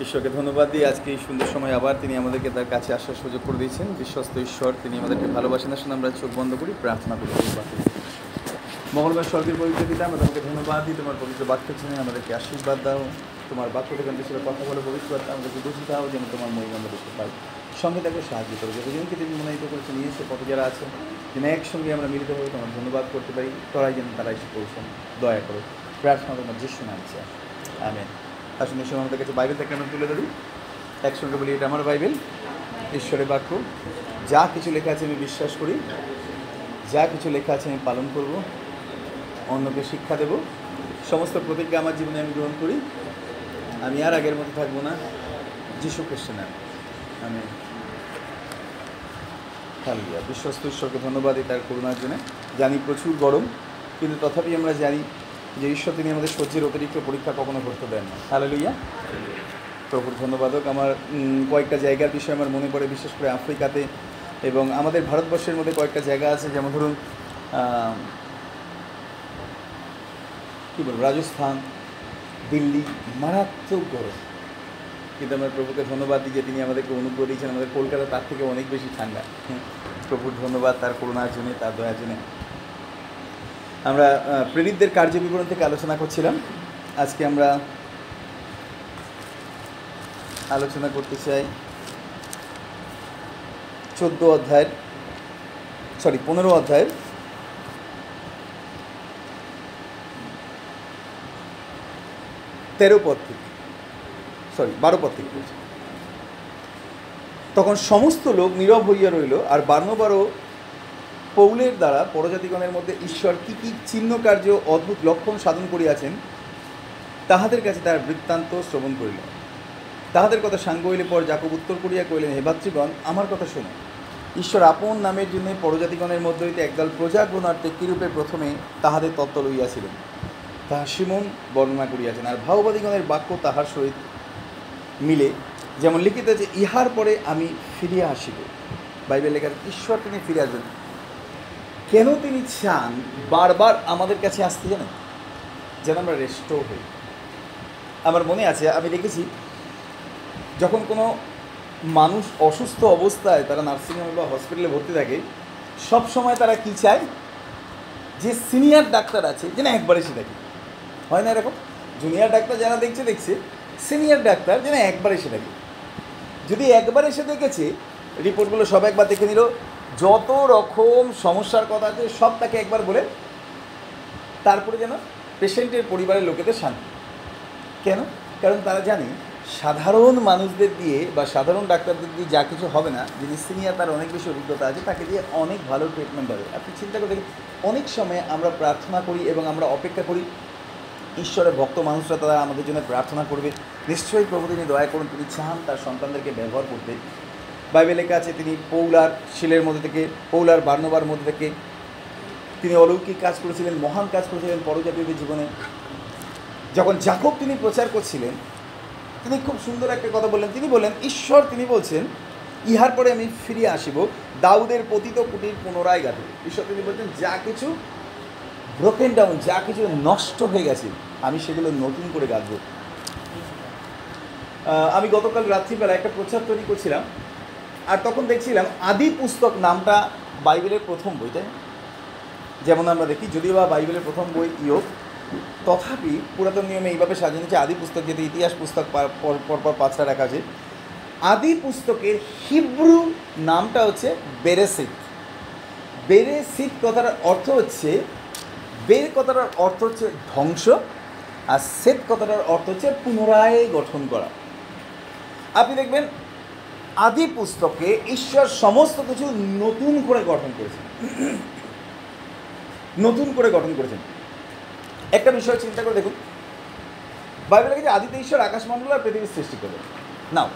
ঈশ্বরকে ধন্যবাদ দিয়ে আজকে এই সুন্দর সময় আবার তিনি আমাদেরকে তার কাছে আসার সুযোগ করে দিয়েছেন। বিশ্বস্ত ঈশ্বর, তিনি আমাদেরকে ভালোবাসেন। আসুন আমরা চোখ বন্ধ করি, প্রার্থনা করি। মঙ্গলবার স্বর্গের পবিত্র পিতা, আমরা তোমাকে ধন্যবাদ দিই। তোমার পবিত্র বাক্য শুনে আমাদেরকে আশীর্বাদ দাও। তোমার বাক্য থেকে আমরা কথা বলে পবিত্র আমাদেরকে বুঝে দাও, যেন তোমার মহিমা দেখতে পাই। সঙ্গে তাকে সাহায্য করো। যতজনকে তুমি মনোনীত করেছে নিয়ে এসে কত যারা আছে, যেন একসঙ্গে আমরা মিলিত হয়ে তোমার ধন্যবাদ করতে পারি। তোরাই যেন তারা এসে পৌঁছান। দয়া করো। প্রার্থনা তোমার যিশু নামছে। আমেন। আসুন সময় আমাদের কাছে বাইবেল থেকে আমরা তুলে ধরি। একসঙ্গে বলি, এটা আমার বাইবেল, ঈশ্বরের বাক্য। যা কিছু লেখা আছে আমি বিশ্বাস করি। যা কিছু লেখা আছে আমি পালন করব। অন্যকে শিক্ষা দেব। সমস্ত প্রতিজ্ঞা আমার জীবনে আমি গ্রহণ করি। আমি আর আগের মতো থাকব না। যিশু খ্রিস্ট নাম। আমি বিশ্বস্ত ঈশ্বরকে ধন্যবাদ তার করুণার জন্য। জানি প্রচুর গরম, কিন্তু তথাপি আমরা জানি যে ঈশ্বর তিনি আমাদের সহ্যের অতিরিক্ত পরীক্ষা কখনো করতে দেন না। হালেলুইয়া প্রভুর ধন্যবাদক। আমার কয়েকটা জায়গার বিষয়ে আমার মনে পড়ে, বিশেষ করে আফ্রিকাতে এবং আমাদের ভারতবর্ষের মধ্যে কয়েকটা জায়গা আছে, যেমন ধরুন কী বলব, রাজস্থান, দিল্লি, মারাত্মক গরম। কিন্তু আমরা প্রভুকে ধন্যবাদ দিই যে তিনি আমাদেরকে অনুগ্রহ দিয়েছেন। আমাদের কলকাতা তার থেকে অনেক বেশি ঠান্ডা। প্রভুর ধন্যবাদ তার করুণার জন্য, তার দয়ার জন্য। আমরা প্রেরিতদের কার্য বিবরণ থেকে আলোচনা করছিলাম। আজকে আমরা আলোচনা করতে চাই চোদ্দ অধ্যায়ের সরি পনেরো অধ্যায়ের। তেরো পদ থেকে সরি বারো পদ থেকে তখন সমস্ত লোক নীরব হইয়া রইল আর বার্নবারও পৌলের দ্বারা পরজাতিগণের মধ্যে ঈশ্বর কী কী চিহ্ন কার্য অদ্ভুত লক্ষণ সাধন করিয়াছেন তাহাদের কাছে তার বৃত্তান্ত শ্রবণ করিল। তাহাদের কথা সাঙ্গ হইলে পর জাকব উত্তর করিয়া কহিলেন হে ভাতৃগণ আমার কথা শোনো। ঈশ্বর আপন নামের জন্য পরজাতিগণের মধ্য হইতে একদল প্রজা গ্রহণার্থে কিরূপে প্রথমে তাহাদের তত্ত্ব লইয়াছিলেন? তাহা সিমন বর্ণনা করিয়াছেন আর ভাওবাদীগণের বাক্য তাহার সহিত মিলে যেমন লিখিত যে ইহার পরে আমি ফিরিয়া আসিব। বাইবেল লেখা আছে, ঈশ্বর তিনি ফিরে আসবেন। কেন তিনি চান বারবার আমাদের কাছে আসতে জানেন? যেন আমরা রেস্টো হই। আমার মনে আছে, আমি দেখেছি, যখন কোনো মানুষ অসুস্থ অবস্থায় তারা নার্সিংহোমে বা হসপিটালে ভর্তি থাকে, সব সময় তারা কি চায়? যে সিনিয়র ডাক্তার আছে, যেন একবার এসে দেখে। হয় না এরকম? জুনিয়র ডাক্তার যারা দেখছে দেখছে। সিনিয়র ডাক্তার যেন একবার এসে দেখে। যদি একবার এসে দেখেছে রিপোর্টগুলো সব একবার দেখে নিল যত রকম সমস্যার কথা আছে সব তাকে একবার বলে, তারপরে যেন পেশেন্টের পরিবারের লোকেদের শান্তি কেন? কারণ তারা জানে, সাধারণ মানুষদের দিয়ে বা সাধারণ ডাক্তারদের দিয়ে যা কিছু হবে না যিনি সিনিয়র তার অনেক বেশি অভিজ্ঞতা আছে, তাকে দিয়ে অনেক ভালো ট্রিটমেন্ট হবে। আপনি চিন্তা করে অনেক সময় আমরা প্রার্থনা করি এবং আমরা অপেক্ষা করি, ঈশ্বরের ভক্ত মানুষরা তারা আমাদের জন্য প্রার্থনা করবে। নিশ্চয়ই প্রভু তিনি দয়া করুন, তিনি চান তার সন্তানদেরকে ব্যবহার করতে। বাইবেলে আছে, তিনি পৌলার শিলের মধ্যে থেকে পৌলার বার্নবার মধ্যে থেকে, তিনি অলৌকিক কাজ করেছিলেন, মহান কাজ করেছিলেন পরজাতীয়দের জীবনে। যখন জাকব তিনি প্রচার করছিলেন, তিনি খুব সুন্দর একটা কথা বললেন। তিনি বললেন, ঈশ্বর, তিনি বলছেন, ইহার পরে আমি ফিরিয়ে আসিব, দাউদের পতিত কুটির পুনরায় গাঁথব। ঈশ্বর তিনি বলছেন, যা কিছু ব্রোকেন ডাউন যা কিছু নষ্ট হয়ে গেছে, আমি সেগুলো নতুন করে গাঁথব। আমি গতকাল রাত্রিবেলা একটা প্রচার তৈরি করছিলাম আর তখন দেখছিলাম আদি পুস্তক নামটা বাইবেলের প্রথম বই তাই যেমন আমরা দেখি, যদিও বা বাইবেলের প্রথম বই ইয়োগ তথাপি পুরাতন নিয়মে এইভাবে সাজানো যে আদি পুস্তক যেটি ইতিহাস পুস্তক পা- পর পর পর পাঁচটা রাখা আছে। আদি পুস্তকের হিব্রু নামটা হচ্ছে বেরেসিত। বেরেসিত কথাটার অর্থ হচ্ছে, বের কথাটার অর্থ হচ্ছে ধ্বংস, আর সেত কথাটার অর্থ হচ্ছে পুনরায় গঠন করা। আপনি দেখবেন আদি পুস্তকে ঈশ্বর সমস্ত কিছু নতুন করে গঠন করেছেন। নতুন করে গঠন করেছেন। একটা বিষয় চিন্তা করে দেখুন। বাইবেলে যে আদিতে ঈশ্বর আকাশমণ্ডল আর পৃথিবীর সৃষ্টি করলেন নাও,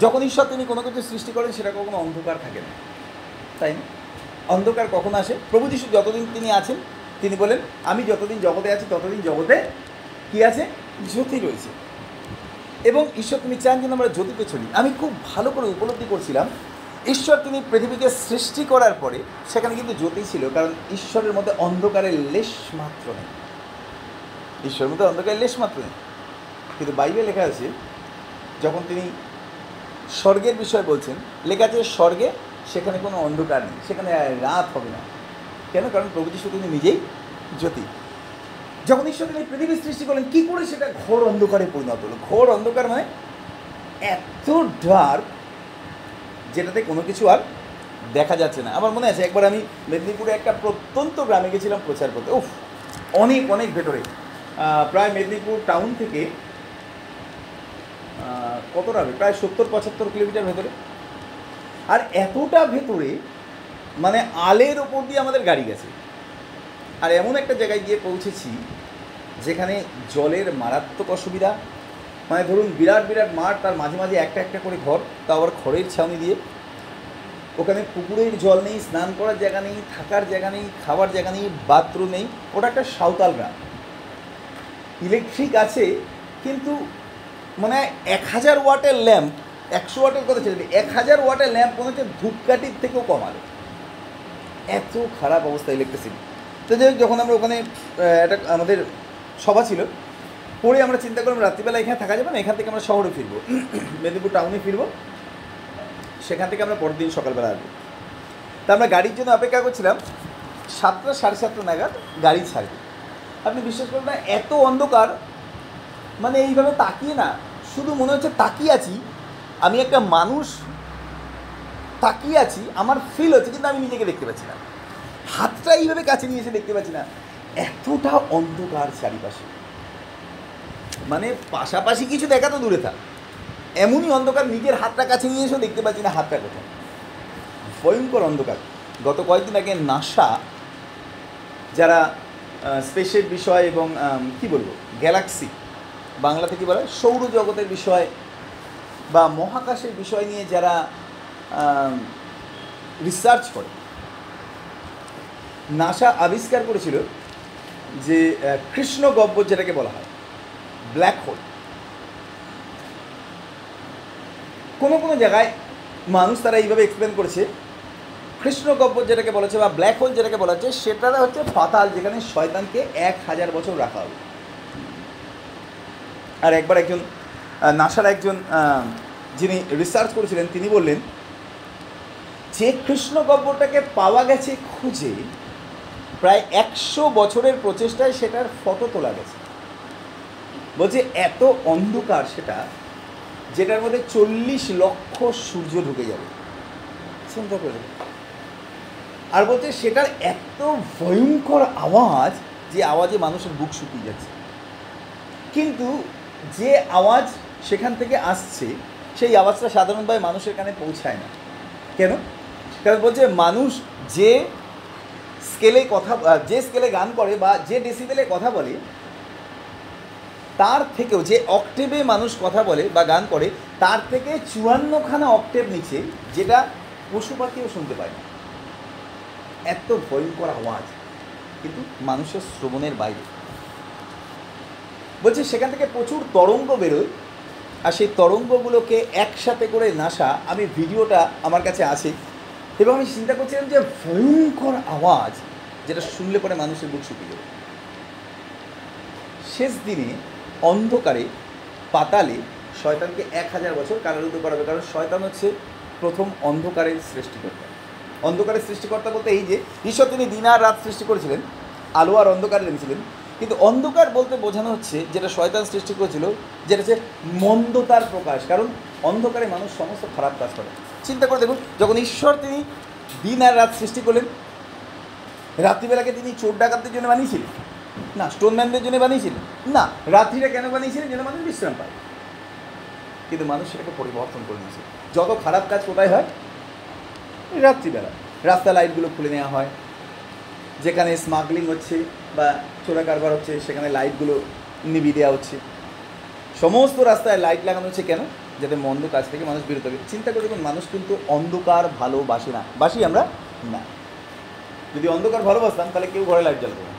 যখন ঈশ্বর তিনি কোনো কিছু সৃষ্টি করেন, সেটা কখনো অন্ধকার থাকে না। তাই না? অন্ধকার কখন আসে? প্রভু যিশু যতদিন তিনি আছেন, তিনি বলেন, আমি যতদিন জগতে আছি, ততদিন জগতে কি আছে? জ্যোতি রয়েছে। এবং ঈশ্বর তিনি চান যেন আমরা জ্যোতিতে চলি। আমি খুব ভালো করে উপলব্ধি করছিলাম, ঈশ্বর তিনি পৃথিবীকে সৃষ্টি করার পরে সেখানে কিন্তু জ্যোতি ছিল, কারণ ঈশ্বরের মধ্যে অন্ধকারের লেশ মাত্র নেই। ঈশ্বরের মধ্যে অন্ধকারের লেশ মাত্র নেই। কিন্তু বাইবেল লেখা আছে, যখন তিনি স্বর্গের বিষয় বলছেন, লেখা আছে স্বর্গে সেখানে কোনো অন্ধকার নেই, সেখানে রাত হবে না। কেন? কারণ প্রভু যিশু তিনি নিজেই জ্যোতি। যখন ঈশ্বর তিনি পৃথিবীর সৃষ্টি করলেন, কী করে সেটা ঘোর অন্ধকারে পরিণত হলো? ঘোর অন্ধকার মানে এত ডার্ক যেটাতে কোনো কিছু আর দেখা যাচ্ছে না। আমার মনে আছে, একবার আমি মেদিনীপুরে একটা প্রত্যন্ত গ্রামে গেছিলাম প্রচার করতে। উফ, অনেক অনেক ভেতরে। প্রায় মেদিনীপুর টাউন থেকে কতটা হবে? প্রায় সত্তর, পঁচাত্তর কিলোমিটার ভেতরে। আর এতটা ভেতরে মানে আলের ওপর দিয়ে আমাদের গাড়ি গেছে। আর এমন একটা জায়গায় গিয়ে পৌঁছেছি যেখানে জলের মারাত্মক অসুবিধা। মানে ধরুন বিরাট বিরাট মাঠ, তার মাঝে মাঝে একটা একটা করে ঘর তা আবার খড়ের ছাউনি দিয়ে। ওখানে পুকুরের জল নেই, স্নান করার জায়গা নেই, থাকার জায়গা নেই খাবার জায়গা নেই, বাথরুম নেই। ওটা একটা সাঁওতাল গ্রাম। ইলেকট্রিক আছে, কিন্তু মানে এক হাজার ওয়াটের ল্যাম্প, একশো ওয়াটের কথা ছেড়ে এক হাজার ওয়াটের ল্যাম্প মনে হচ্ছে ধূপকাঠির থেকেও কম আলো। এত খারাপ অবস্থা ইলেকট্রিসিটি। তো যাই যখন আমরা ওখানে একটা আমাদের সভা ছিল, পরে আমরা চিন্তা করলাম রাত্রিবেলা এখানে থাকা যাবে না, এখান থেকে আমরা শহরে ফিরবো। মেদিনীপুর টাউনে ফিরবো। সেখান থেকে আমরা পরের দিন সকালবেলা আসব। তা আমরা গাড়ির জন্য অপেক্ষা করছিলাম, সাতটা, সাড়ে সাতটা নাগাদ গাড়ি ছাড়বে। আপনি বিশ্বাস করবেন না, এত অন্ধকার মানে এইভাবে তাকিয়ে না, শুধু মনে হচ্ছে তাকিয়ে আছি, আমি একটা মানুষ তাকিয়ে আছি, আমার ফিল হচ্ছে, কিন্তু আমি নিজেকে দেখতে পাচ্ছি না। হাতটা এইভাবে কাছে নিয়ে এসে দেখতে পাচ্ছি না। এতটা অন্ধকার চারিপাশে। মানে পাশাপাশি কিছু দেখা তো দূরে থাক। এমনই অন্ধকার নিজের হাতটা কাছে নিয়ে এসেও দেখতে পাচ্ছি না হাতটা কোথায়। ভয়ঙ্কর অন্ধকার। গত কয়েকদিন আগে নাসা যারা স্পেসের বিষয় এবং কি বলব, গ্যালাক্সি, বাংলা থেকে বলা সৌরজগতের বিষয় বা মহাকাশের বিষয় নিয়ে যারা রিসার্চ করে নাসা আবিষ্কার করেছিল যে কৃষ্ণ গব্বর যেটাকে বলা হয় ব্ল্যাক হোল কোনো কোনো জায়গায় মানুষ তারা এইভাবে এক্সপ্লেন করেছে, কৃষ্ণ গব্বর যেটাকে বলেছে বা ব্ল্যাক হোল যেটাকে বলা হচ্ছে সেটা হচ্ছে পাতাল, যেখানে শয়তানকে এক হাজার বছর রাখা হবে। আর একবার একজন নাসার একজন যিনি রিসার্চ করেছিলেন, তিনি বললেন যে, কৃষ্ণ গব্বরটাকে পাওয়া গেছে খুঁজে প্রায় একশো বছরের প্রচেষ্টায় সেটার ফটো তোলা গেছে। বলছে, এত অন্ধকার সেটা, যেটার মধ্যে চল্লিশ লক্ষ সূর্য ঢুকে যাবে। চিন্তা করে আর বলছে, সেটার এত ভয়ঙ্কর আওয়াজ যে আওয়াজে মানুষের বুক শুকিয়ে যাচ্ছে। কিন্তু যে আওয়াজ সেখান থেকে আসছে, সেই আওয়াজটা সাধারণভাবে মানুষের কানে পৌঁছায় না। কেন? কারণ বলছে, মানুষ যে স্কেলে কথা যে স্কেলে গান করে বা যে ডেসিবেলে কথা বলে, তার থেকেও যে অক্টেভে মানুষ কথা বলে বা গান করে, তার থেকে চুয়ান্নখানা অক্টেভ নিচে যেটা পশু পাখিও শুনতে পায় না। এত ভয়ঙ্কর আওয়াজ। কিন্তু মানুষের শ্রবণের বাইরে। বলছে, সেখান থেকে প্রচুর তরঙ্গ বেরোয় আর সেই তরঙ্গগুলোকে একসাথে করে নাসা, আমি ভিডিওটা আমার কাছে আছে। এবং আমি চিন্তা করছিলাম যে ভয়ঙ্কর আওয়াজ যেটা শুনলে পরে মানুষের বুক শুকিয়ে যাবে। শেষ দিনে অন্ধকারে, পাতালে শয়তানকে এক হাজার বছর কারারুদ্ধ করা হবে। কারণ শয়তান হচ্ছে প্রথম অন্ধকারের সৃষ্টিকর্তা। অন্ধকারের সৃষ্টিকর্তা বলতে এই যে, ঈশ্বর তিনি দিন আর রাত সৃষ্টি করেছিলেন, আলো আর অন্ধকার এনেছিলেন কিন্তু অন্ধকার বলতে বোঝানো হচ্ছে যেটা শয়তান সৃষ্টি করেছিল, যেটা হচ্ছে মন্দতার প্রকাশ। কারণ অন্ধকারে মানুষ সমস্ত খারাপ কাজ করে। চিন্তা করে দেখুন, যখন ঈশ্বর তিনি দিন আর রাত সৃষ্টি করলেন, রাত্রিবেলাকে তিনি চোর ডাকাতদের জন্য বানিয়েছিলেন। না স্টোনম্যানদের জন্য বানিয়েছিলেন। না রাত্রিটা কেন বানিয়েছিলেন? যেন মানুষ বিশ্রাম পায়। কিন্তু মানুষ সেটাকে পরিবর্তন করে নিয়েছে। যত খারাপ কাজ কোথায় হয়? রাত্রিবেলা। রাস্তা লাইটগুলো খুলে নেওয়া হয়। যেখানে স্মাগলিং হচ্ছে বা চোরা কারবার হচ্ছে, সেখানে লাইটগুলো নিভিয়ে দেওয়া হচ্ছে। সমস্ত রাস্তায় লাইট লাগানো হচ্ছে কেন? যাতে মন্দ কাজ থেকে মানুষ বিরত হবে চিন্তা করে দেখুন, মানুষ কিন্তু অন্ধকার ভালোবাসে না। বাসি আমরা না। যদি অন্ধকার ভালোবাসতাম, তাহলে কেউ ঘরে লাইট জ্বালাতো না।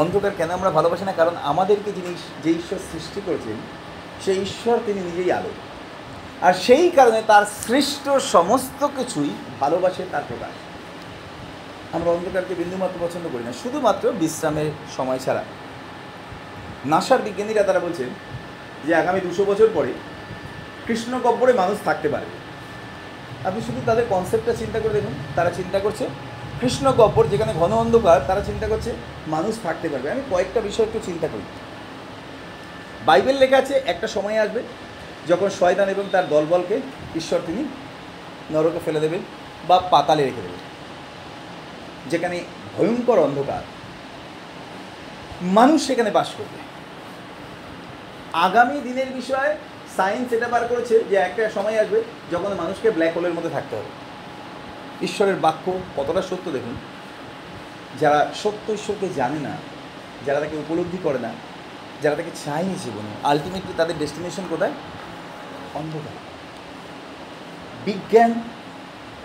অন্ধকার কেন আমরা ভালোবাসি না? কারণ আমাদেরকে যিনি যে ঈশ্বর সৃষ্টি করেছেন, সেই ঈশ্বর তিনি নিজেই আলো। আর সেই কারণে তার সৃষ্ট সমস্ত কিছুই ভালোবাসে তার প্রকাশ। আমরা অন্ধকারকে বিন্দুমাত্র পছন্দ করি না। শুধুমাত্র বিশ্রামের সময় ছাড়া। নাসার বিজ্ঞানীরা তারা বলছেন যে আগামী দুশো বছর পরে কৃষ্ণ গব্বরে মানুষ থাকতে পারে আপনি শুধু তাদের কনসেপ্টটা চিন্তা করে দেখুন। তারা চিন্তা করছে, কৃষ্ণ গব্বর যেখানে ঘন অন্ধকার, তারা চিন্তা করছে মানুষ থাকতে পারবে। আমি কয়েকটা বিষয় একটু চিন্তা করি। বাইবেল লেখা আছে, একটা সময় আসবে যখন শয়তান এবং তার দলবলকে ঈশ্বর তিনি নরকে ফেলে দেবেন বা পাতালে রেখে দেবেন, যেখানে ভয়ঙ্কর অন্ধকার। মানুষ সেখানে বাস করবে। আগামী দিনের বিষয়ে সায়েন্স এটা বার করেছে যে একটা সময় আসবে যখন মানুষকে ব্ল্যাক হোলের মধ্যে থাকতে হবে। ঈশ্বরের বাক্য কতটা সত্য দেখুন? যারা সত্য ঈশ্বরকে জানে না, যারা তাকে উপলব্ধি করে না, যারা তাকে চায়নি জীবনে আলটিমেটলি তাদের ডেস্টিনেশন কোথায়? অন্ধকার। বিজ্ঞান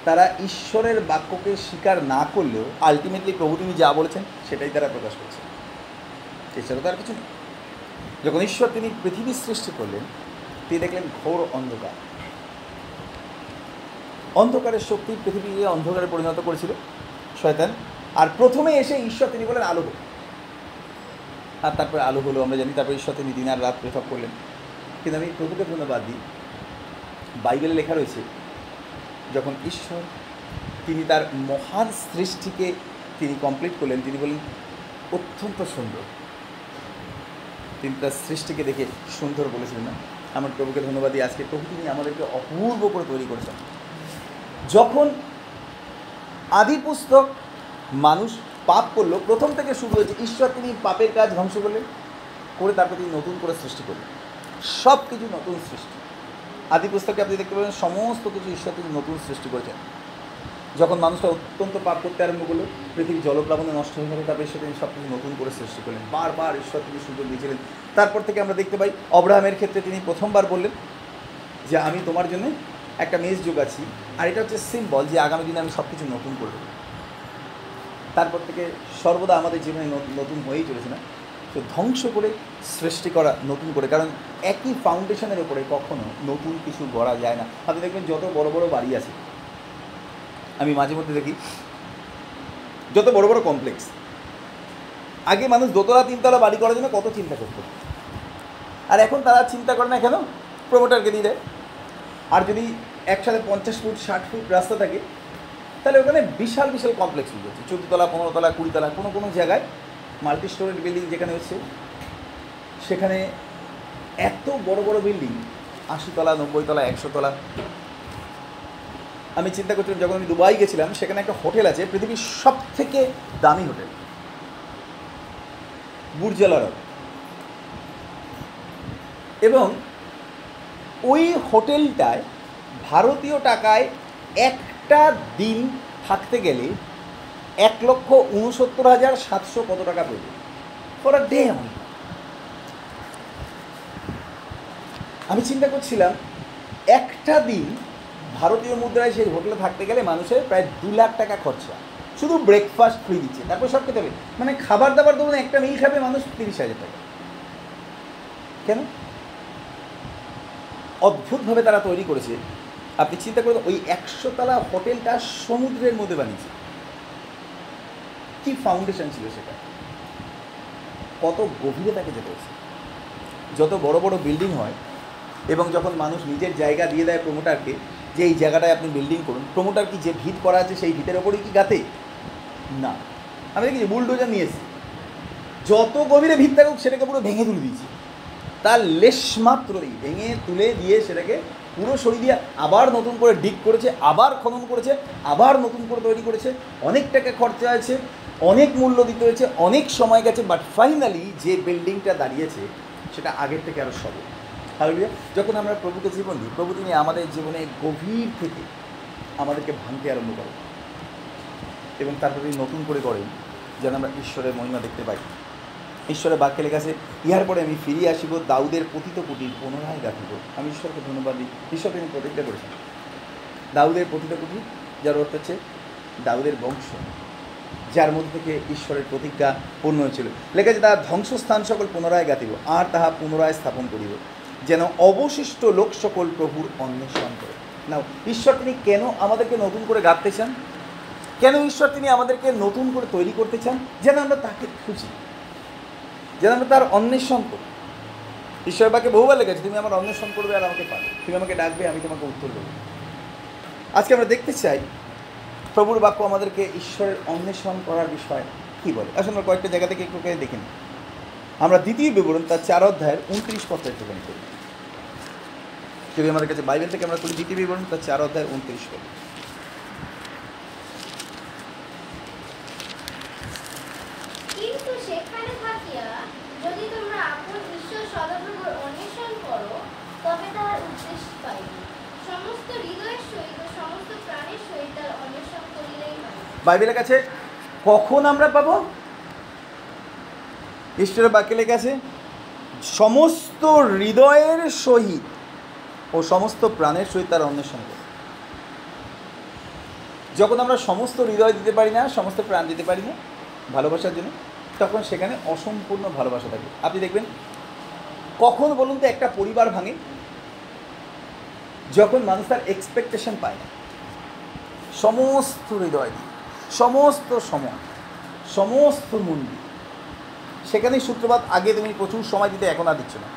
তারা ঈশ্বরের বাক্যকে স্বীকার না করলেও আলটিমেটলি প্রভু তিনি যা বলেছেন সেটাই তারা প্রকাশ করছে। এছাড়া তো আর কিছু নেই। যখন ঈশ্বর তিনি পৃথিবীর সৃষ্টি করলেন, তিনি দেখলেন ঘোর অন্ধকার। অন্ধকারের শক্তি পৃথিবীকে অন্ধকারে পরিণত করেছিল, শয়তান। আর প্রথমে এসে ঈশ্বর তিনি বলেন আলো আর তারপরে আলো হলো, আমরা জানি, তারপরে ঈশ্বর তিনি দিন আর রাত পৃথক করলেন। কিন্তু আমি প্রভুকে ধন্যবাদ দিই। বাইবেলে লেখা রয়েছে, যখন ঈশ্বর তিনি তার মহান সৃষ্টিকে তিনি কমপ্লিট করলেন, তিনি বললেন, অত্যন্ত সুন্দর। তিনি তার সৃষ্টিকে দেখে সুন্দর বলেছিলেন না? আমার প্রভুকে ধন্যবাদ দিই আজকে প্রভু তিনি আমাদেরকে অপূর্ব করে তৈরি করেছেন। যখন আদি পুস্তক মানুষ পাপ করল, প্রথম থেকে শুরু হয়েছে, ঈশ্বর তিনি পাপের কাজ ধ্বংস করলেন, করে তারপর তিনি নতুন করে সৃষ্টি করলেন। সব কিছু নতুন সৃষ্টি। আদি পুস্তকে আপনি দেখতে পাবেন, সমস্ত কিছু ঈশ্বর তিনি নতুন সৃষ্টি করেছেন। যখন মানুষটা অত্যন্ত পাপ করতে আরম্ভ করল পৃথিবীর জলপ্লাবনে নষ্ট হয়ে গেল তারপর ঈশ্বর তিনি সব কিছু নতুন করে সৃষ্টি করলেন। বারবার ঈশ্বর তিনি সুযোগ দিয়েছিলেন। তারপর থেকে আমরা দেখতে পাই, অব্রাহামের ক্ষেত্রে তিনি প্রথমবার বললেন যে, আমি তোমার জন্য একটা মেজ যোগাচ্ছি আর এটা হচ্ছে সিম্বল যে আগামী দিনে আমি সব কিছু নতুন করে দেবো। তারপর থেকে সর্বদা আমাদের জীবনে নতুন নতুন হয়েই চলেছে না? তো ধ্বংস করে সৃষ্টি করা নতুন করে, কারণ একই ফাউন্ডেশনের ওপরে কখনো নতুন কিছু গড়া যায় না। আপনি দেখবেন যত বড় বড় বাড়ি আছে আমি মাঝে মধ্যে দেখি, যত বড় বড় কমপ্লেক্স আগে মানুষ দোতলা, তিনতলা বাড়ি করার জন্য কত চিন্তা করত। আর এখন তারা চিন্তা করে না কেন? প্রমোটারকে দিয়ে দেয়। আর যদি একসাথে পঞ্চাশ ফুট, ষাট ফুট রাস্তা থাকে, তাহলে ওখানে বিশাল বিশাল কমপ্লেক্স হয়ে যাচ্ছে। চোদ্দতলা, পনেরোতলা, কুড়িতলা, কোনো কোনো জায়গায় মাল্টি স্টোরেজ বিল্ডিং যেখানে হচ্ছে, সেখানে এত বড় বড় বিল্ডিং আশিতলা, নব্বইতলা, একশোতলা আমি চিন্তা করছিলাম, যখন আমি দুবাই গেছিলাম, সেখানে একটা হোটেল আছে, পৃথিবীর সব থেকে দামি হোটেল। বুর্জালার এবং ওই হোটেলটায় ভারতীয় টাকায় একটা দিন থাকতে গেলে এক লক্ষ উনসত্তর হাজার সাতশো কত টাকা পড়বে? ফর আ ডে আমি চিন্তা করছিলাম, একটা দিন ভারতীয় মুদ্রায় সেই হোটেলে থাকতে গেলে মানুষের প্রায় দু লাখ টাকা খরচা। শুধু ব্রেকফাস্ট ফ্রি দিচ্ছে, তারপর সব খেতে হবে। মানে খাবার দাবার ধরুন, একটা মিল খাবে মানুষ তিরিশ হাজার টাকা। কেন? অদ্ভুতভাবে তারা তৈরি করেছে। আপনি চিন্তা করুন, ওই একশো তলা হোটেলটা সমুদ্রের মধ্যে বানিয়েছে। কি ফাউন্ডেশন ছিল সেটা? কত গভীরে তাকে যেতে হয়েছে। যত বড় বড় বিল্ডিং হয়, এবং যখন মানুষ নিজের জায়গা দিয়ে দেয় প্রমোটারকে যে এই জায়গাটায় আপনি বিল্ডিং করুন প্রমোটার কি যে ভিত করা আছে সেই ভিতের ওপরেই কি গাতে না। আমি দেখি বুলডোজার নিয়ে এসেছি। যত গভীরে ভিত থাকুক, সেটাকে পুরো ভেঙে তুলে দিয়েছি। তার লেশ মাত্রই ভেঙে তুলে দিয়ে সেটাকে পুরো সরিয়ে দিয়ে আবার নতুন করে ডিক করেছে, আবার খনন করেছে, আবার নতুন করে তৈরি করেছে। অনেক টাকা খরচা আছে, অনেক মূল্য দিতে হয়েছে, অনেক সময় গেছে বাট ফাইনালি যে বিল্ডিংটা দাঁড়িয়েছে, সেটা আগের থেকে আরও সবল। হালুয়া যখন আমরা প্রভুকে জীবন দিই, প্রভু তিনি আমাদের জীবনে গভীর থেকে আমাদেরকে ভাঙতে আরম্ভ করেন। এবং তারপর তিনি নতুন করে করেন যেন আমরা ঈশ্বরের মহিমা দেখতে পাই। ঈশ্বরের বাক্যে লেখা আছে, ইহার পরে আমি ফিরিয়ে আসিব, দাউদের পতিত কুটির পুনরায় রাখিব আমি ঈশ্বরকে ধন্যবাদ দিই। ঈশ্বর তিনি প্রতিজ্ঞা করেছেন। দাউদের পতিত কুটির, যার অর্থ হচ্ছে দাউদের বংশ, যার মধ্যে থেকে ঈশ্বরের প্রতিজ্ঞা পূর্ণ হয়েছিল। লেখা আছে তার ধ্বংসস্থান সকল পুনরায় গাঁথিব আর তাহা পুনরায় স্থাপন করিব। যেন অবশিষ্ট লোক সকল প্রভুর অন্বেষণ করে। নাও ঈশ্বর তিনি কেন আমাদেরকে নতুন করে গাঁথতে চান কেন ঈশ্বর তিনি আমাদেরকে নতুন করে তৈরি করতে চান যেন আমরা তাকে খুঁজি। যেন আমরা তার অন্বেষণ করি। ঈশ্বর বাক্যে বহুবার লেগেছে, তুমি আমার অন্বেষণ করবে আর আমাকে পাবে। তুমি আমাকে ডাকবে, আমি তোমাকে উত্তর দেবো। আজকে আমরা দেখতে চাই, প্রভুর বাক্য আমাদেরকে ঈশ্বরের অন্বেষণ করার বিষয় কি বলে? আসলে আমরা কয়েকটা জায়গা থেকে একটু দেখে নিই। আমরা দ্বিতীয় বিবরণ তার চার অধ্যায়ের উনত্রিশ পত্র একটুখানি করি যদি আমাদের কাছে বাইবেল থেকে আমরা করি দ্বিতীয় বিবরণ তার চার অধ্যায়ের উনত্রিশ পদ বাইবেলের কাছে কখন আমরা পাবো? ঈশ্বরের বাক্যে লেখা আছে সমস্ত হৃদয়ের সহিত। ও সমস্ত প্রাণের সহিত তার অন্বেষণ করে। যখন আমরা সমস্ত হৃদয় দিতে পারি না, সমস্ত প্রাণ দিতে পারি না ভালোবাসার জন্য, তখন সেখানে অসম্পূর্ণ ভালোবাসা থাকে। আপনি দেখবেন, কখন বলুন তো একটা পরিবার ভাঙে, যখন মানুষ তার এক্সপেকটেশন পায় না। সমস্ত হৃদয় দিয়ে, সমস্ত সময়, সমস্ত মন দিয়ে সেখানেই সূত্রপাত, আগে তুমি প্রচুর সময় দিতে এখন আর দিচ্ছ না।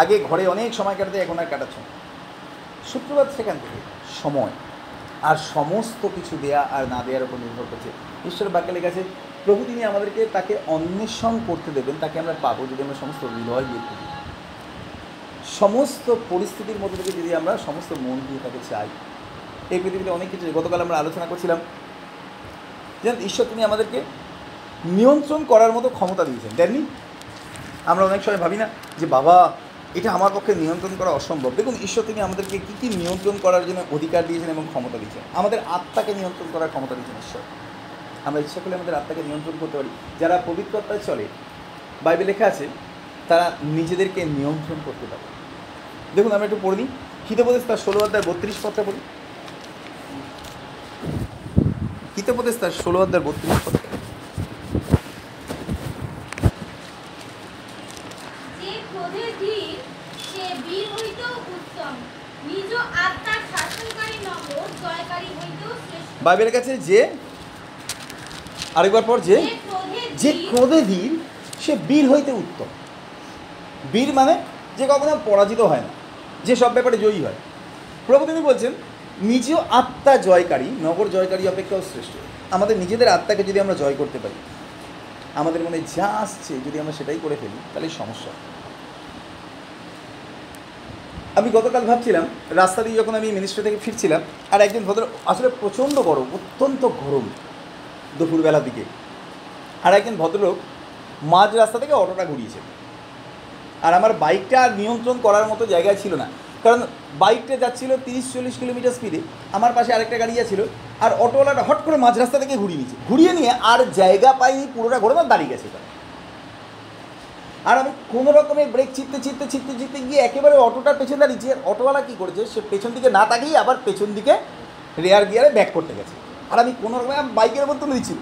আগে ঘরে অনেক সময় কাটাতে, এখন আর কাটাচ্ছ না। সূত্রপাত সেখান থেকে সময়। আর সমস্ত কিছু দেয়া আর না দেওয়ার উপর নির্ভর করছে। ঈশ্বর বাক্যে লেখা আছে, প্রভু তিনি আমাদেরকে তাকে অন্বেষণ করতে দেবেন, তাকে আমরা পাবো যদি আমরা সমস্ত হৃদয় দিয়ে খুঁজি সমস্ত পরিস্থিতির মধ্যে থেকে যদি আমরা সমস্ত মন দিয়ে তাকে চাই, এই পৃথিবীতে অনেক কিছু গতকাল আমরা আলোচনা করছিলাম জানেন ঈশ্বর তিনি আমাদেরকে নিয়ন্ত্রণ করার মতো ক্ষমতা দিয়েছেন। দেননি? আমরা অনেক সময় ভাবি না যে, বাবা এটা আমার পক্ষে নিয়ন্ত্রণ করা অসম্ভব। দেখুন, ঈশ্বর তিনি আমাদেরকে কী কী নিয়ন্ত্রণ করার জন্য অধিকার দিয়েছেন এবং ক্ষমতা দিয়েছেন। আমাদের আত্মাকে নিয়ন্ত্রণ করার ক্ষমতা দিয়েছেন ঈশ্বর। আমরা ইচ্ছা করলে আমাদের আত্মাকে নিয়ন্ত্রণ করতে পারি। যারা পবিত্রতায় চলে বাইবে লেখা আছে, তারা নিজেদেরকে নিয়ন্ত্রণ করতে পারে। দেখুন, আমরা একটু পড়ে নিই। তার ষোলো অধ্যায় বত্রিশ পত্রে পড়ি। হিতোপদেশ তার ষোলো অধ্যায় বত্রিশ পত্রে যে ক্রোধে ধীর সে বীর হইতেও উত্তম নিজ আত্মার শাসনকারী নগর জয়কারী হইতেও শ্রেষ্ঠ বাইবেলের কাছে যে আরেকবার পর যে যে ক্রোধে ধীর ধীর সে বীর হইতে উত্তম। বীর মানে যে কখনো পরাজিত হয় না যে সব ব্যাপারে জয়ী হয়। প্রভু তিনি বলছেন নিজ আত্মা জয়কারী নগর জয়কারী অপেক্ষাও শ্রেষ্ঠ। আমাদের নিজেদের আত্মাকে যদি আমরা জয় করতে পারি আমাদের মনে যা আসছে যদি আমরা সেটাই করে ফেলি তাহলে সমস্যা আমি গতকাল ভাবছিলাম, রাস্তা দিয়ে যখন আমি মিনিস্ট্রি থেকে ফিরছিলাম, আর একজন ভদ্র, আসলে প্রচণ্ড গরম, অত্যন্ত গরম দুপুরবেলার দিকে, আর একজন ভদ্রলোক মাঝ রাস্তা থেকে অটোটা ঘুরিয়েছে আর আমার বাইকটা আর নিয়ন্ত্রণ করার মতো জায়গায় ছিল না, কারণ বাইকটা যাচ্ছিল তিরিশ চল্লিশ কিলোমিটার স্পিডে আমার পাশে আরেকটা গাড়ি ছিল আর অটোওয়ালাটা হট করে মাঝ রাস্তা থেকে ঘুরিয়ে নিয়েছে ঘুরিয়ে নিয়ে আর জায়গা পাইনি, পুরোটা ঘোরে না দাঁড়িয়ে গেছে ওখানে। আর আমি কোনো রকমে ব্রেক চিপতে চিপতে চিপতে চিপতে গিয়ে একেবারে অটোটার পেছনে দাঁড়িয়েছি আর অটোওয়ালা কী করেছে, সে পেছন দিকে না তাকিয়ে আবার পেছন দিকে রেয়ার গিয়ারে ব্যাক করতে গেছে। আর আমি কোনো রকমে বাইকের তুলে দিচ্ছি।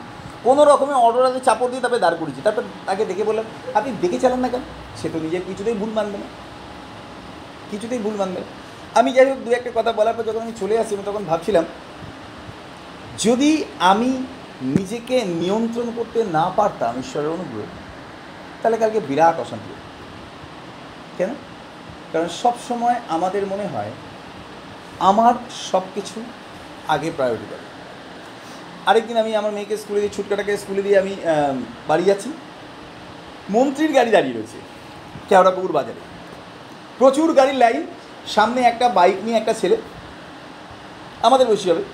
কোনো রকমে অটোটাতে চাপড় দিয়ে তারপরে দাঁড় করেছি তারপর তাকে দেখে বললাম, আপনি দেখে চালান না কেন? সে তো নিজের কিছুতেই ভুল মানবে না। কিছুতেই ভুল মানবে না। আমি যাই হোক, দু একটা কথা বলার পর যখন আমি চলে আসি, আমি তখন ভাবছিলাম, যদি আমি নিজেকে নিয়ন্ত্রণ করতে না পারতাম ঈশ্বরের অনুগ্রহ তাহলে কালকে বিরাট অশান্তি। কেন? কারণ সব সময় আমাদের মনে হয় আমার সব কিছু আগে প্রায়োরিটি পাবে আরেকদিন আমি আমার মেয়েকে স্কুলে দিয়ে, ছুটকাটাকে স্কুলে দিয়ে আমি বাড়ি যাচ্ছি। মন্ত্রীর গাড়ি দাঁড়িয়ে রয়েছে, কেওড়াপুকুর বাজারে। প্রচুর গাড়ির লাইন, সামনে একটা বাইক নিয়ে একটা ছেলে, আমাদের বসে হবে।